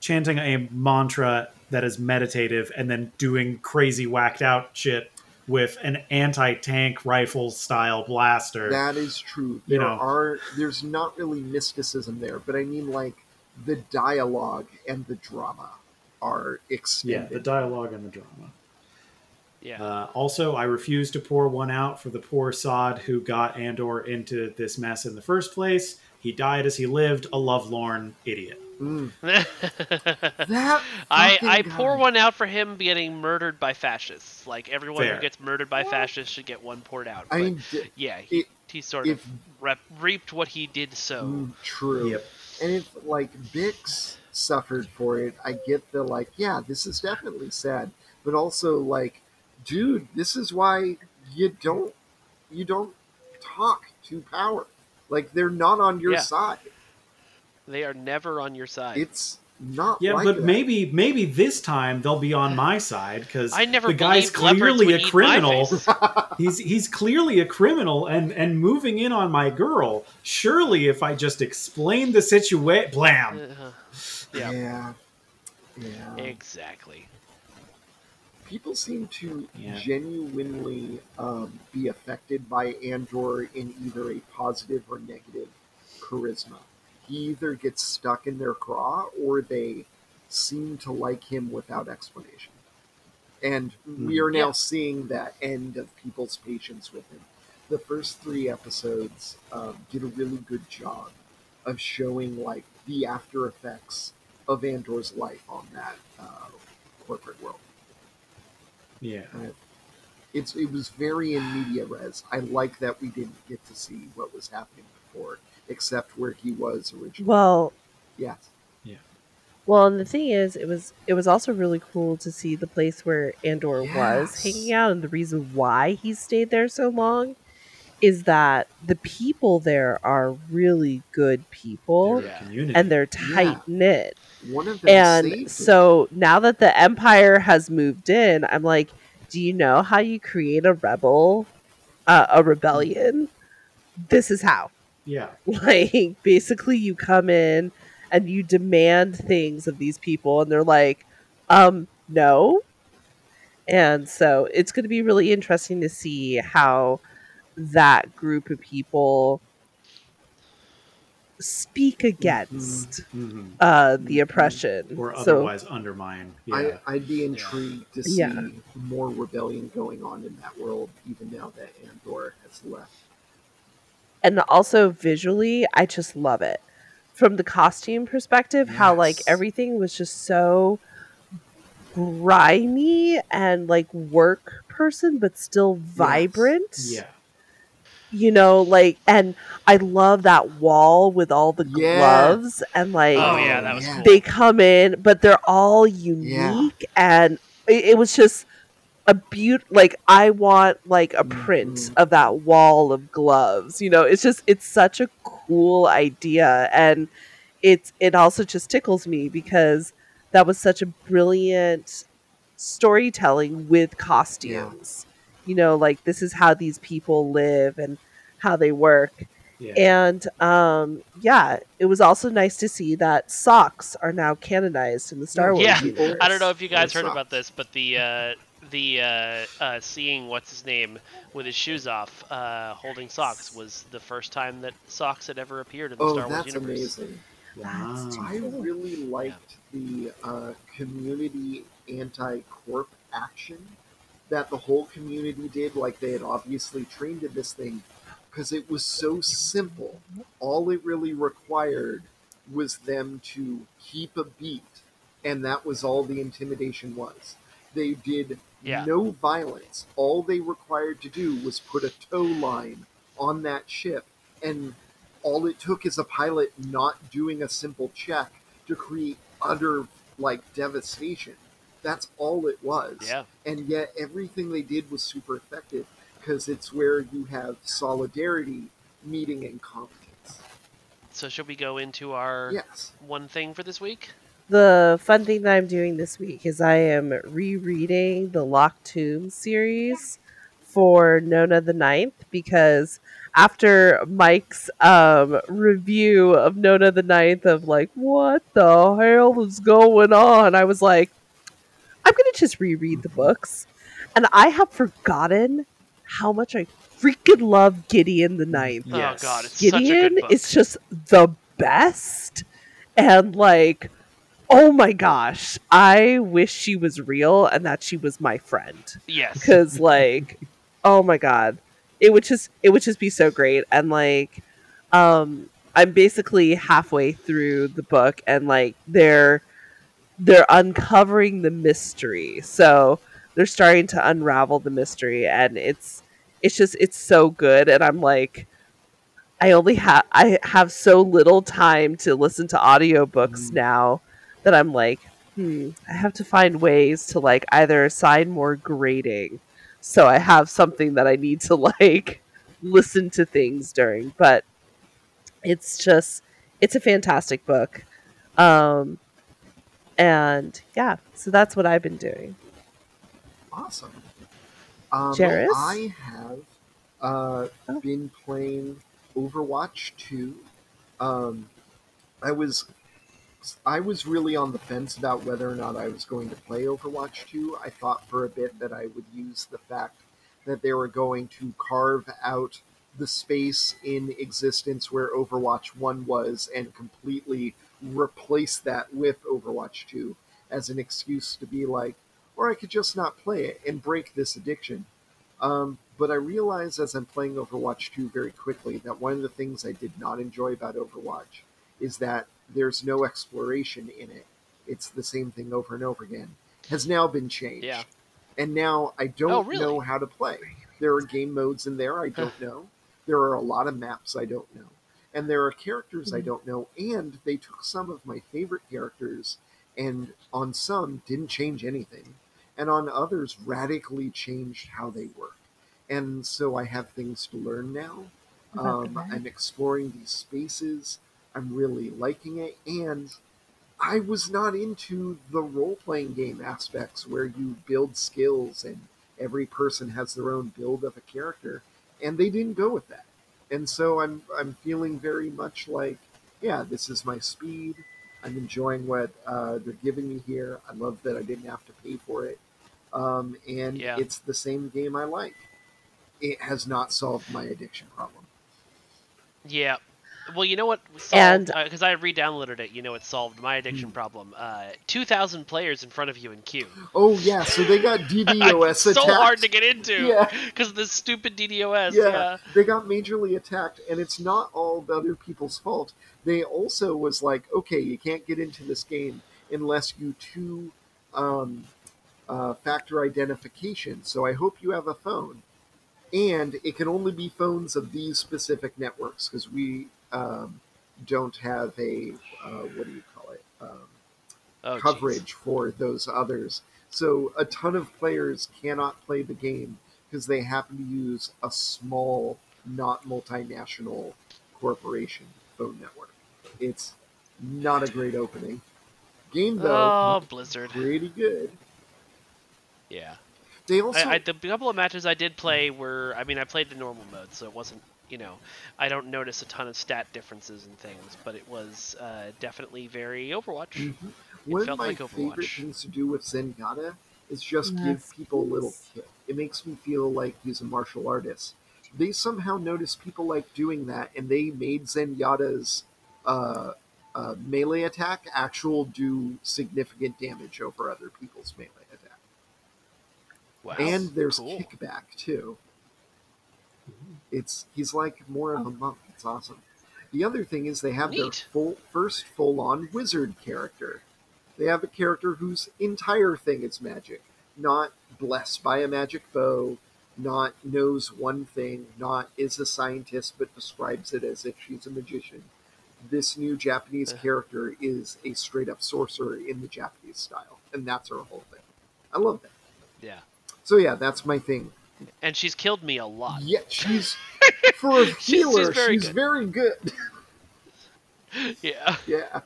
chanting a mantra that is meditative, and then doing crazy whacked out shit with an anti-tank rifle style blaster. That is true. You know. are there's not really mysticism there, but I mean like the dialogue and the drama are yeah, the dialogue and the drama. Yeah. Uh, also, I refuse to pour one out for the poor sod who got Andor into this mess in the first place. He died as he lived, a lovelorn idiot. Mm. That I, I guy. pour one out for him getting murdered by fascists. Like everyone Fair. who gets murdered by fascists should get one poured out. I mean, d- yeah, he, it- he sort if- of rep, reaped what he did sow. Mm, true. Yep. And if like Bix suffered for it, I get the like, yeah, this is definitely sad, but also like, dude, this is why you don't you don't talk to power. Like they're not on your Yeah. side. They are never on your side. It's not. Yeah, like but that. maybe maybe this time they'll be on my side because I never the guy's clearly a criminal. he's he's clearly a criminal and and moving in on my girl. Surely, if I just explain the situation, blam. Uh-huh. Yeah, Yeah. Yeah. exactly. People seem to Yeah. genuinely um, be affected by Andor in either a positive or negative charisma. He either gets stuck in their craw or they seem to like him without explanation. And we are now Yeah. seeing that end of people's patience with him. The first three episodes um, did a really good job of showing like the after effects of Andor's life on that uh, corporate world. Yeah, it's it was very in media res. I like that we didn't get to see what was happening before, except where he was originally. Well, yes, yeah. well, and the thing is, it was it was also really cool to see the place where Andor was hanging out, and the reason why he stayed there so long is that the people there are really good people, They're and they're tight knit. one And so now that the Empire has moved in, I'm like, do you know how you create a rebel, uh, a rebellion? This is how. yeah, Like, basically, you come in and you demand things of these people, and they're like, um, no. And so it's going to be really interesting to see how that group of people speak against Mhm. uh, the oppression. or so otherwise undermine. Yeah, I, I'd be intrigued to see Yeah. more rebellion going on in that world, even now that Andor has left. and also visually i just love it from the costume perspective how like everything was just so grimy and like work person but still vibrant yeah. You know like and i love that wall with all the Yeah. gloves and like Oh, yeah, that was yeah. cool. they come in but they're all unique and it, it was just a beaut like i want like a print Mhm. of that wall of gloves you know it's just it's such a cool idea and it's it also just tickles me because that was such a brilliant storytelling with costumes you know like this is how these people live and how they work Yeah. and um, yeah, it was also nice to see that socks are now canonized in the Star Wars Yeah, universe. I don't know if you guys Wear heard about this, but the uh, the uh, uh, seeing what's his name with his shoes off, uh, holding socks, was the first time that socks had ever appeared in the Oh, Star Wars that's universe. amazing. Wow. I really liked the uh, community anti-corp action that the whole community did. Like they had obviously trained in this thing because it was so simple. All it really required was them to keep a beat, and that was all the intimidation was. They did Yeah. no violence. All they required to do was put a tow line on that ship, and all it took is a pilot not doing a simple check to create utter like devastation. That's all it was. Yeah. And yet everything they did was super effective. because it's where you have solidarity meeting incompetence. So should we go into our Yes. one thing for this week? The fun thing that I'm doing this week is I am rereading the Locked Tomb series for Nona the Ninth because after Mike's um, review of Nona the Ninth of like, what the hell is going on? I was like, I'm going to just reread the books. And I have forgotten how much I freaking love Gideon the Ninth. Yes. Oh god, it's such a Gideon good book. is just the best. And like, oh my gosh, I wish she was real and that she was my friend. yes. Because like, oh my god, it would just it would just be so great. And like, um, I'm basically halfway through the book, and like they're they're uncovering the mystery. So they're starting to unravel the mystery, and it's it's just it's so good. And I'm like. I only have I have so little time to listen to audiobooks now that I'm like, hmm, I have to find ways to like either assign more grading so I have something that I need to like listen to things during. But it's just it's a fantastic book. Um and yeah, so that's what I've been doing. Awesome. Um, Jarys? I have uh, Oh. been playing Overwatch 2. Um, I was I was really on the fence about whether or not I was going to play Overwatch 2. I thought for a bit that I would use the fact that they were going to carve out the space in existence where Overwatch 1 was and completely replace that with Overwatch 2 as an excuse to be like, or I could just not play it and break this addiction. Um, but I realized as I'm playing Overwatch 2 very quickly that one of the things I did not enjoy about Overwatch is that there's no exploration in it. It's the same thing over and over again. Has now been changed. Yeah. And now I don't Oh, really? know how to play. There are game modes in there I don't know. There are a lot of maps I don't know. And there are characters I don't know. And they took some of my favorite characters and on some didn't change anything. And on others radically changed how they work. And so I have things to learn now. Um, I'm exploring these spaces. I'm really liking it. And I was not into the role playing game aspects where you build skills and every person has their own build of a character. And they didn't go with that. And so I'm I'm feeling very much like, yeah, this is my speed. I'm enjoying what uh, they're giving me here. I love that I didn't have to pay for it. Um, and Yeah. it's the same game I like. It has not solved my addiction problem. Yeah. Well, you know what? And- because I re-downloaded it, you know, it solved my Hmm. addiction problem. Uh, Two thousand players in front of you in queue. Oh yeah, so they got DDoS so attacked. So hard to get into. Yeah. Because of this stupid DDoS. yeah, Yeah. they got majorly attacked, and it's not all the other people's fault. They also was like, okay, you can't get into this game unless you two um, uh, factor identification. So I hope you have a phone, and it can only be phones of these specific networks because we um, don't have a uh, what do you call it? Um, Oh, coverage for those others. So a ton of players cannot play the game because they happen to use a small, not multinational corporation phone network. It's not a great opening. Game though, Oh, Blizzard. pretty good. Yeah. They also I, I, the couple of matches I did play were, I mean, I played the normal mode, so it wasn't, you know, I don't notice a ton of stat differences and things, but it was uh, definitely very Overwatch. Mm-hmm. one of felt my like favorite Overwatch. things to do with Zenyatta is just give people a little kick. It makes me feel like he's a martial artist. They somehow noticed people like doing that, and they made Zenyatta's uh, uh, melee attack actual do significant damage over other people's melee attack. Wow. and there's cool. kickback too. It's he's like more of a oh. monk. It's awesome. The other thing is they have their full first full on wizard character. They have a character whose entire thing is magic, not blessed by a magic bow, not knows one thing, not is a scientist but describes it as if she's a magician. This new Japanese character is a straight up sorcerer in the Japanese style, and that's her whole thing. I love that. Yeah. So yeah, that's my thing. And she's killed me a lot. Yeah, she's for a She's- she's healer. very she's good. very good. Yeah. yeah.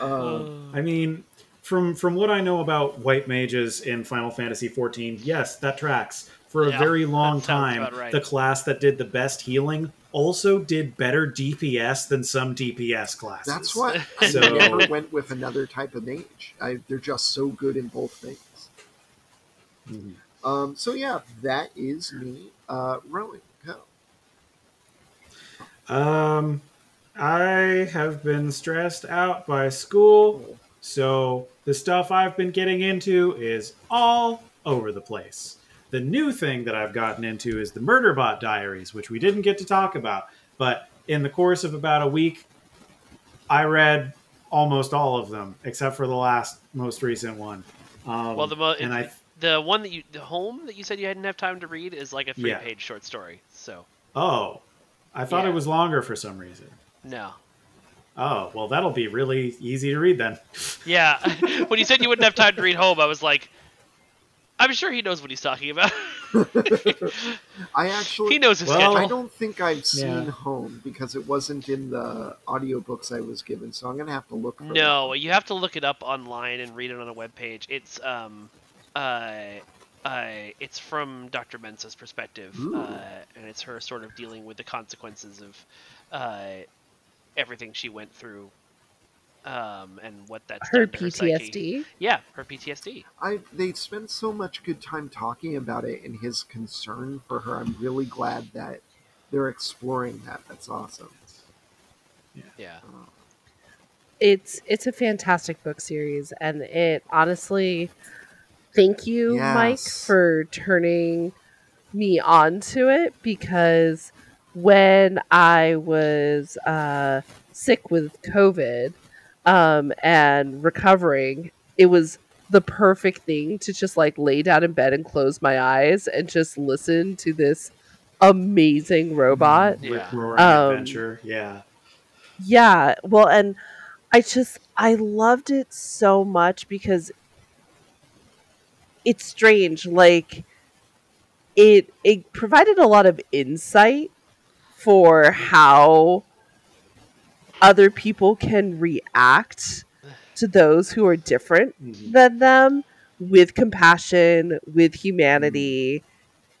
Um, I mean, from from what I know about white mages in Final Fantasy XIV, yes, that tracks. For a Yeah, very long time, right. the class that did the best healing also did better DPS than some DPS classes. that's why I So- never went with another type of mage. I, they're just so good in both things. Um, so yeah, that is me. Uh, Rowan, go. Um, I have been stressed out by school, so the stuff I've been getting into is all over the place. The new thing that I've gotten into is the Murderbot Diaries, which we didn't get to talk about, but in the course of about a week, I read almost all of them except for the last most recent one. Um, Well, the mo- and I the one that you the home that you said you hadn't have time to read is like a three Yeah. page short story. So oh, I thought Yeah. it was longer for some reason. no. Oh, well, that'll be really easy to read then. Yeah. when you said you wouldn't have time to read home, I was like, I'm sure he knows what he's talking about. I actually he knows his Well, schedule. I don't think I've seen Yeah. Home because it wasn't in the audiobooks I was given, so I'm gonna have to look for No, you have to look it up online and read it on a web page. It's um, uh, uh, it's from Dr. Mensah's perspective, uh, and it's her sort of dealing with the consequences of uh, everything she went through, um, and what that's Her done to her psyche. PTSD. Yeah, her PTSD. I they spent so much good time talking about it and his concern for her. I'm really glad that they're exploring that. That's awesome. Yeah. it's it's a fantastic book series and it honestly thank you mike for turning me on to it because when i was uh, sick with covid um, and recovering it was the perfect thing to just like lay down in bed and close my eyes and just listen to this amazing robot Yeah. Roaring Um, Adventure, yeah. yeah, well, and I just I loved it so much because it's strange. Like it it provided a lot of insight for how other people can react to those who are different Mhm. than them with compassion, with humanity,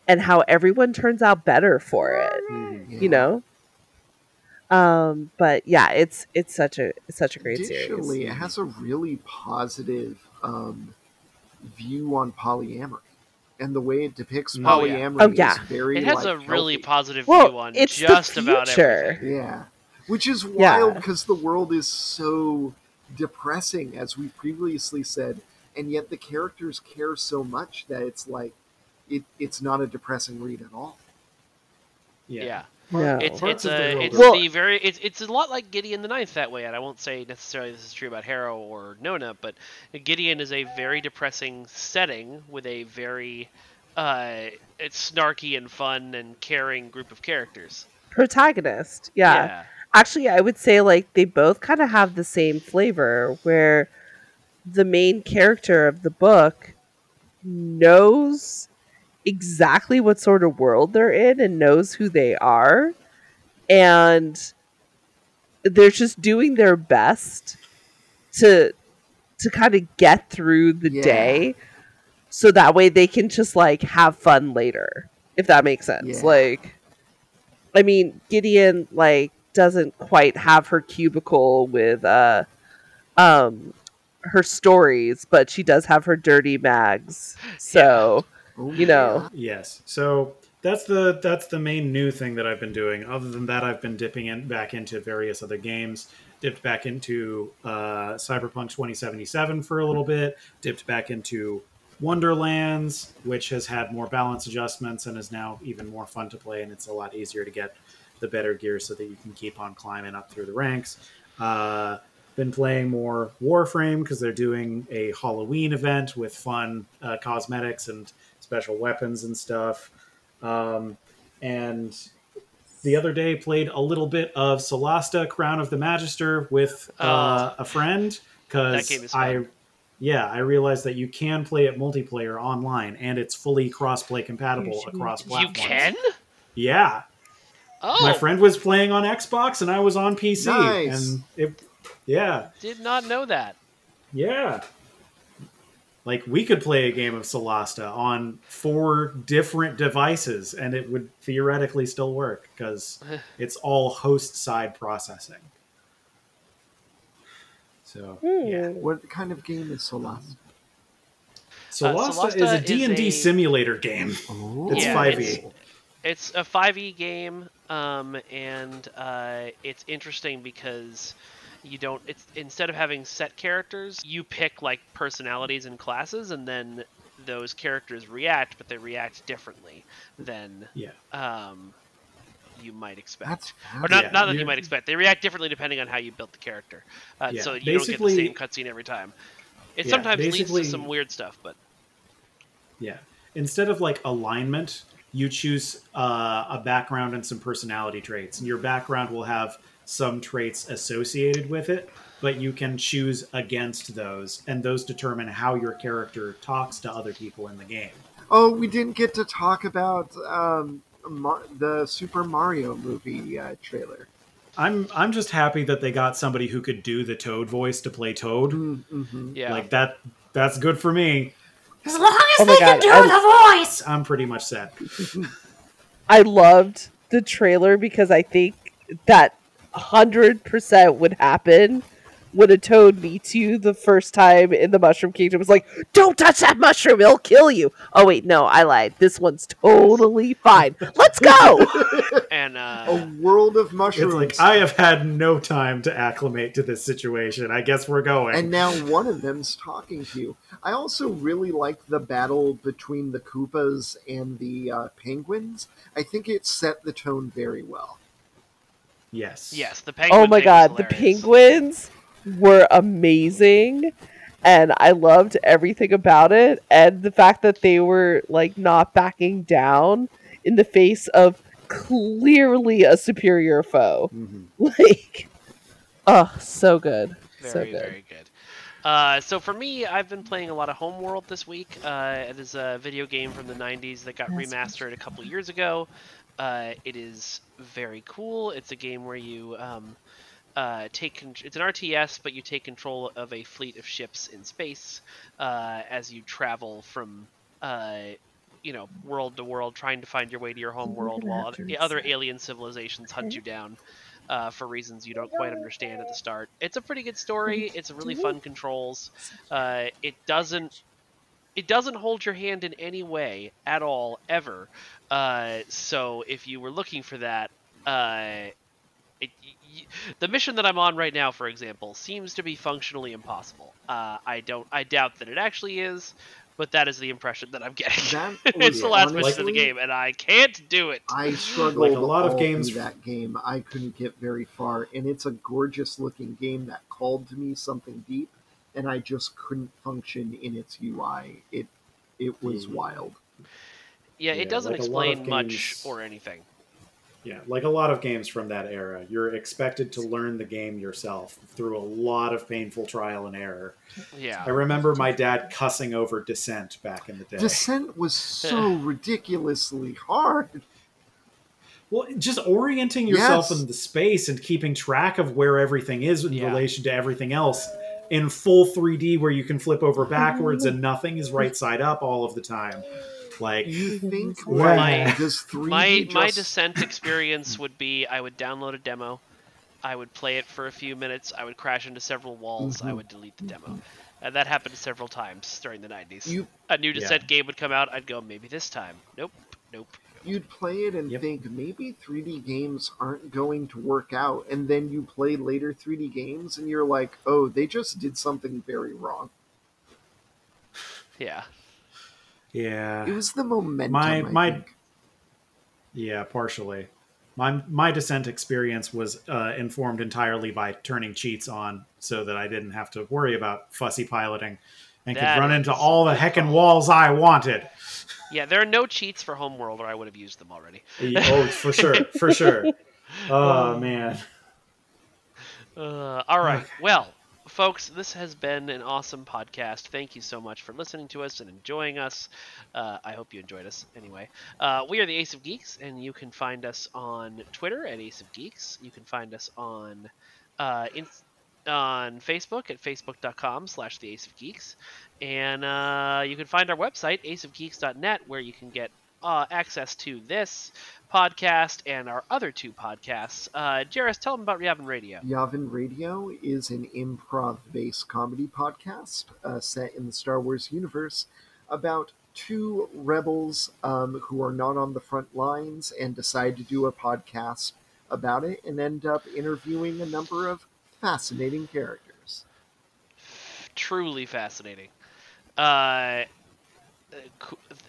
and how everyone turns out better for it Mhm. Yeah. you know um but yeah it's it's such a it's such a great Additionally, series it has a really positive um, view on polyamory, and the way it depicts Oh, yeah. polyamory Oh, yeah. is very. It has like, a really healthy. positive well view on it's just the about future everything. Yeah, which is wild because the world is so depressing, as we previously said, and yet the characters care so much that it's like it, it's not a depressing read at all. Yeah. yeah. No. It's it's of the a it's Well- the very it's it's a lot like Gideon the Ninth that way, and I won't say necessarily this is true about Harrow or Nona, but Gideon is a very depressing setting with a very uh, it's snarky and fun and caring group of characters. protagonist yeah. actually i would say like they both kind of have the same flavor where the main character of the book knows exactly what sort of world they're in and knows who they are and they're just doing their best to to kind of get through the Yeah. day so that way they can just like have fun later if that makes sense Yeah. like i mean gideon like doesn't quite have her cubicle with uh um her stories but she does have her dirty mags so Oh, You know. Yes. So that's the that's the main new thing that I've been doing. Other than that, I've been dipping in back into various other games. Dipped back into uh, Cyberpunk 2077 for a little bit. Dipped back into Wonderlands, which has had more balance adjustments and is now even more fun to play. And it's a lot easier to get the better gear so that you can keep on climbing up through the ranks. Uh, been playing more Warframe because they're doing a Halloween event with fun uh, cosmetics and special weapons and stuff. Um, and the other day played a little bit of Solasta Crown of the Magister with uh, a friend because I. Yeah, I realized that you can play it multiplayer online, and it's fully cross-play compatible across platforms. You can? Yeah, Oh, my friend was playing on Xbox, and I was on PC, Nice. and it, yeah, did not know that. yeah. Like we could play a game of Solasta on four different devices, and it would theoretically still work because it's all host-side processing. So yeah. What kind of game is Solasta? Solasta, Solasta is a D&D a- simulator game. Oh. It's Yeah, 5e. it's- It's a 5e game, um, and uh, it's interesting because you don't. It's instead of having set characters, you pick like personalities and classes, and then those characters react, but they react differently than Yeah. um, you might expect. That's or not, Yeah, not that you might expect. They react differently depending on how you built the character. Uh, Yeah, so you don't get the basically- same cutscene every time. It Yeah, sometimes leads to some weird stuff, but Yeah. Instead of like alignment, you choose uh, a background and some personality traits. And your background will have some traits associated with it, but you can choose against those, and those determine how your character talks to other people in the game. Oh, we didn't get to talk about um, Mar- the Super Mario movie uh, trailer. I'm I'm just happy that they got somebody who could do the Toad voice to play Toad. Mm-hmm. yeah. Like that that's good for me. As long as Oh they God, can do I- the voice. I'm pretty much set. I loved the trailer because I think that hundred percent would happen when a toad meets you the first time in the Mushroom Kingdom. It's like, don't touch that mushroom; it'll kill you. Oh wait, no, I lied. This one's totally fine. Let's go. and uh, A world of mushrooms. It's like I have had no time to acclimate to this situation. I guess we're going. and now one of them's talking to you. I also really like the battle between the Koopas and the uh, Penguins. I think it set the tone very well. Yes. yes, the penguin. oh my god, the penguins were amazing. And I loved everything about it, and the fact that they were like not backing down in the face of clearly a superior foe. Mhm. Like, oh, so good, so Very, good. very good. Uh, so for me, I've been playing a lot of Homeworld this week. Uh, it is a video game from the '90s that got remastered a couple years ago. Uh, it is very cool. It's a game where you um, uh, take con- it's an RTS, but you take control of a fleet of ships in space uh, as you travel from uh, you know world to world, trying to find your way to your home world, while other, other alien civilizations hunt you down uh, for reasons you don't quite understand at the start. It's a pretty good story. It's really fun controls. Uh, it doesn't it doesn't hold your hand in any way at all ever. Uh, so if you were looking for that, uh, it, y- y- the mission that I'm on right now, for example, seems to be functionally impossible. Uh, I don't I doubt that it actually is. But that is the impression that I'm getting. That it's was the last mission of the game, and I can't do it. I struggled Like a lot of games- through that game. I couldn't get very far, and it's a gorgeous looking game that called to me something deep, and I just couldn't function in its UI. It it was Mhm. wild. Yeah, Yeah, it doesn't like a lot of explain much or anything. Yeah, like a lot of games from that era, you're expected to learn the game yourself through a lot of painful trial and error. Yeah. I remember my dad cussing over Descent back in the day. Descent was so ridiculously hard. Well, just orienting yourself Yes. in the space and keeping track of where everything is in Yeah. relation to everything else in full 3D where you can flip over backwards and nothing is right side up all of the time. Like You think My- like does 3D my just... my descent experience would be I would download a demo, I would play it for a few minutes, I would crash into several walls, I Mhm. would delete the demo. And that happened several times during the 90s. You- a new Yeah. descent game would come out, I'd go maybe this time. Nope, nope. You'd play it and Yep. think maybe 3D games aren't going to work out, and then you play later 3D games and you're like, oh, they just did something very wrong. Yeah. Yeah, it was the momentum. My- I my- think. Yeah, partially. My my descent experience was uh, informed entirely by turning cheats on so that I didn't have to worry about fussy piloting and That could run into all the a good heckin' walls I wanted. Yeah, there are no cheats for Homeworld or I would have used them already. oh, for sure, for sure. Oh man. Uh, all right. Well, folks, this has been an awesome podcast. Thank you so much for listening to us and enjoying us. Uh, I hope you enjoyed us anyway. Uh, we are the Ace of Geeks, and you can find us on Twitter at Ace of Geeks. You can find us on uh, in, on Facebook at facebook.com slash the Ace of Geeks. And uh, you can find our website, aceofgeeks.net, where you can get uh, access to this podcast and our other two podcasts. Uh, Jarys, tell them about Yavin Radio. Yavin Radio is an improv based comedy podcast uh, set in the Star Wars universe about two rebels um, who are not on the front lines and decide to do a podcast about it and end up interviewing a number of fascinating characters. Truly fascinating. Uh,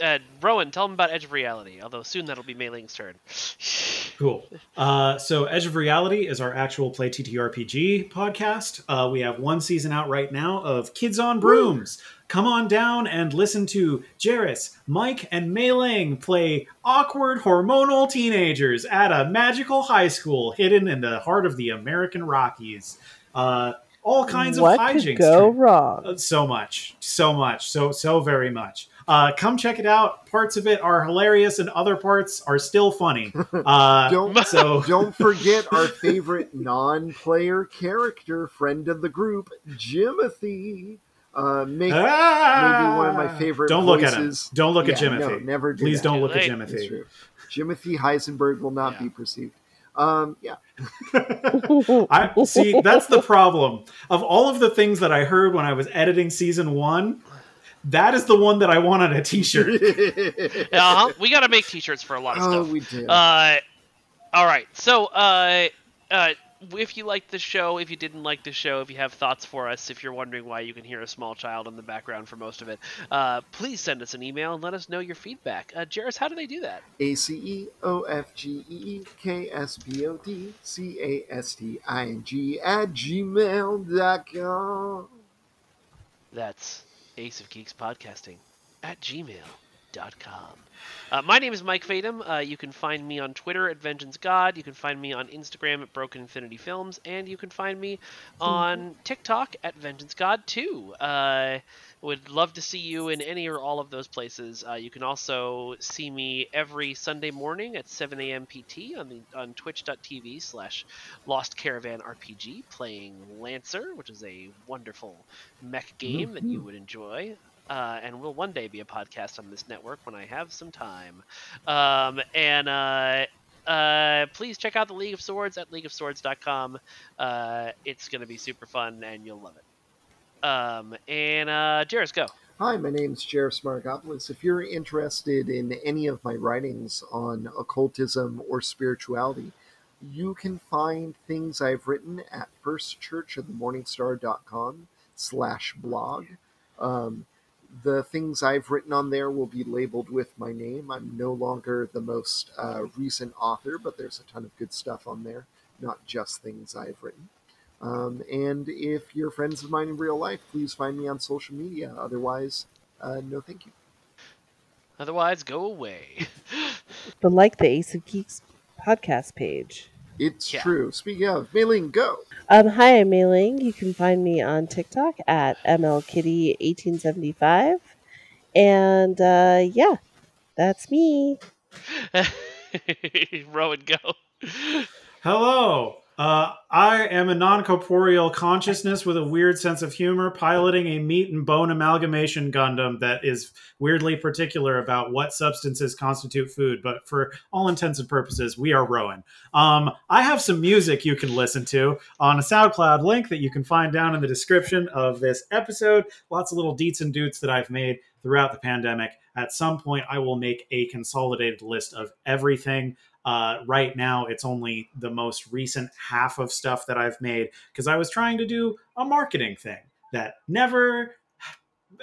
uh, Rowan, tell them about Edge of Reality. Although soon that'll be Mae Linh's turn. Cool. Uh, so, Edge of Reality is our actual play TTRPG podcast. Uh, we have one season out right now of Kids on Brooms. Come on down and listen to Jarys, Mike, and Mae Linh play awkward hormonal teenagers at a magical high school hidden in the heart of the American Rockies. Uh, all kinds what of hijinks. could go tra- wrong? uh, so much, so much, so so very much. Uh, come check it out. Parts of it are hilarious, and other parts are still funny. Uh, Don't so don't forget our favorite non-player character, friend of the group, Jimothy. Uh, make, maybe one of my favorite. Don't look at him. voices- Don't look at Yeah, Jimothy. No, never. Do Please that. don't look at Too late. Jimothy. Jimothy Heisenberg will not Yeah. be perceived. Um, yeah, I see. That's the problem. Of all of the things that I heard when I was editing season one, that is the one that I want on a T-shirt. uh-huh. We got to make T-shirts for a lot of oh, stuff. we do. Uh, all right. So, uh, uh, if you liked the show, if you didn't like the show, if you have thoughts for us, if you're wondering why you can hear a small child in the background for most of it, uh, please send us an email and let us know your feedback. Uh, Jarys, how do they do that? A C E O F G E E K S P O D C A S T I N G at gmail.com. That's Ace of Geeks Podcasting at gmail.com. Uh, my name is Mike Fadum. Uh, you can find me on Twitter at Vengeance God. You can find me on Instagram at Broken Infinity Films, and you can find me on TikTok at Vengeance God too. Uh, would love to see you in any or all of those places. Uh, you can also see me every Sunday morning at 7 a.m. PT on the on Twitch.tv slash Lost Caravan RPG, playing Lancer, which is a wonderful mech game that you would enjoy. Uh, and will one day be a podcast on this network when I have some time. Um, and uh, uh, please check out the League of Swords at leagueofswords.com. Uh, it's going to be super fun and you'll love it. Um, and uh, Jarys, go. Hi, my name's Jarys Margopoulos. If you're interested in any of my writings on occultism or spirituality, you can find things I've written at firstchurchofthemorningstar.com slash blog. Um, the things I've written on there will be labeled with my name. I'm no longer the most uh, recent author, but there's a ton of good stuff on there, not just things I've written. Um, and if you're friends of mine in real life, please find me on social media. Otherwise, uh, no thank you. Otherwise, go away. But like the Ace of Geeks podcast page. It's Yeah. true. Speaking of, Mae Linh, go. Um, hi, I'm Mae Linh. You can find me on TikTok at MLKitty1875. And uh, yeah, that's me. Rowan, go. Hello. Uh, I am a non corporeal consciousness with a weird sense of humor, piloting a meat and bone amalgamation Gundam that is weirdly particular about what substances constitute food. But for all intents and purposes, we are Rowan. Um, I have some music you can listen to on a SoundCloud link that you can find down in the description of this episode. Lots of little deets and doots that I've made throughout the pandemic. At some point, I will make a consolidated list of everything uh, right now, it's only the most recent half of stuff that I've made because I was trying to do a marketing thing that never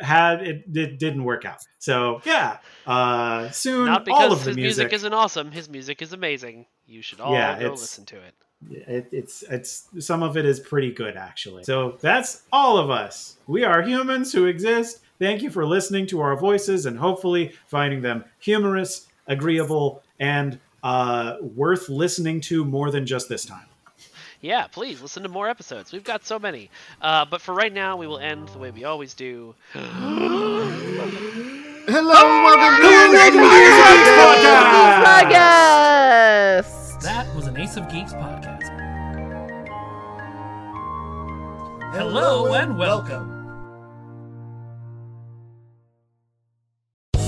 had it, it didn't work out. So yeah, uh, soon Not all because of the his music. music isn't awesome. His music is amazing. You should all Yeah, go listen to it. it, it's it's some of it is pretty good actually. So that's all of us. We are humans who exist. Thank you for listening to our voices and hopefully finding them humorous, agreeable, and uh, worth listening to more than just this time. Yeah, please listen to more episodes. We've got so many. Uh, but for right now, we will end the way we always do. Hello, welcome to Podcast. That was an Ace of Geeks podcast. Hello and welcome.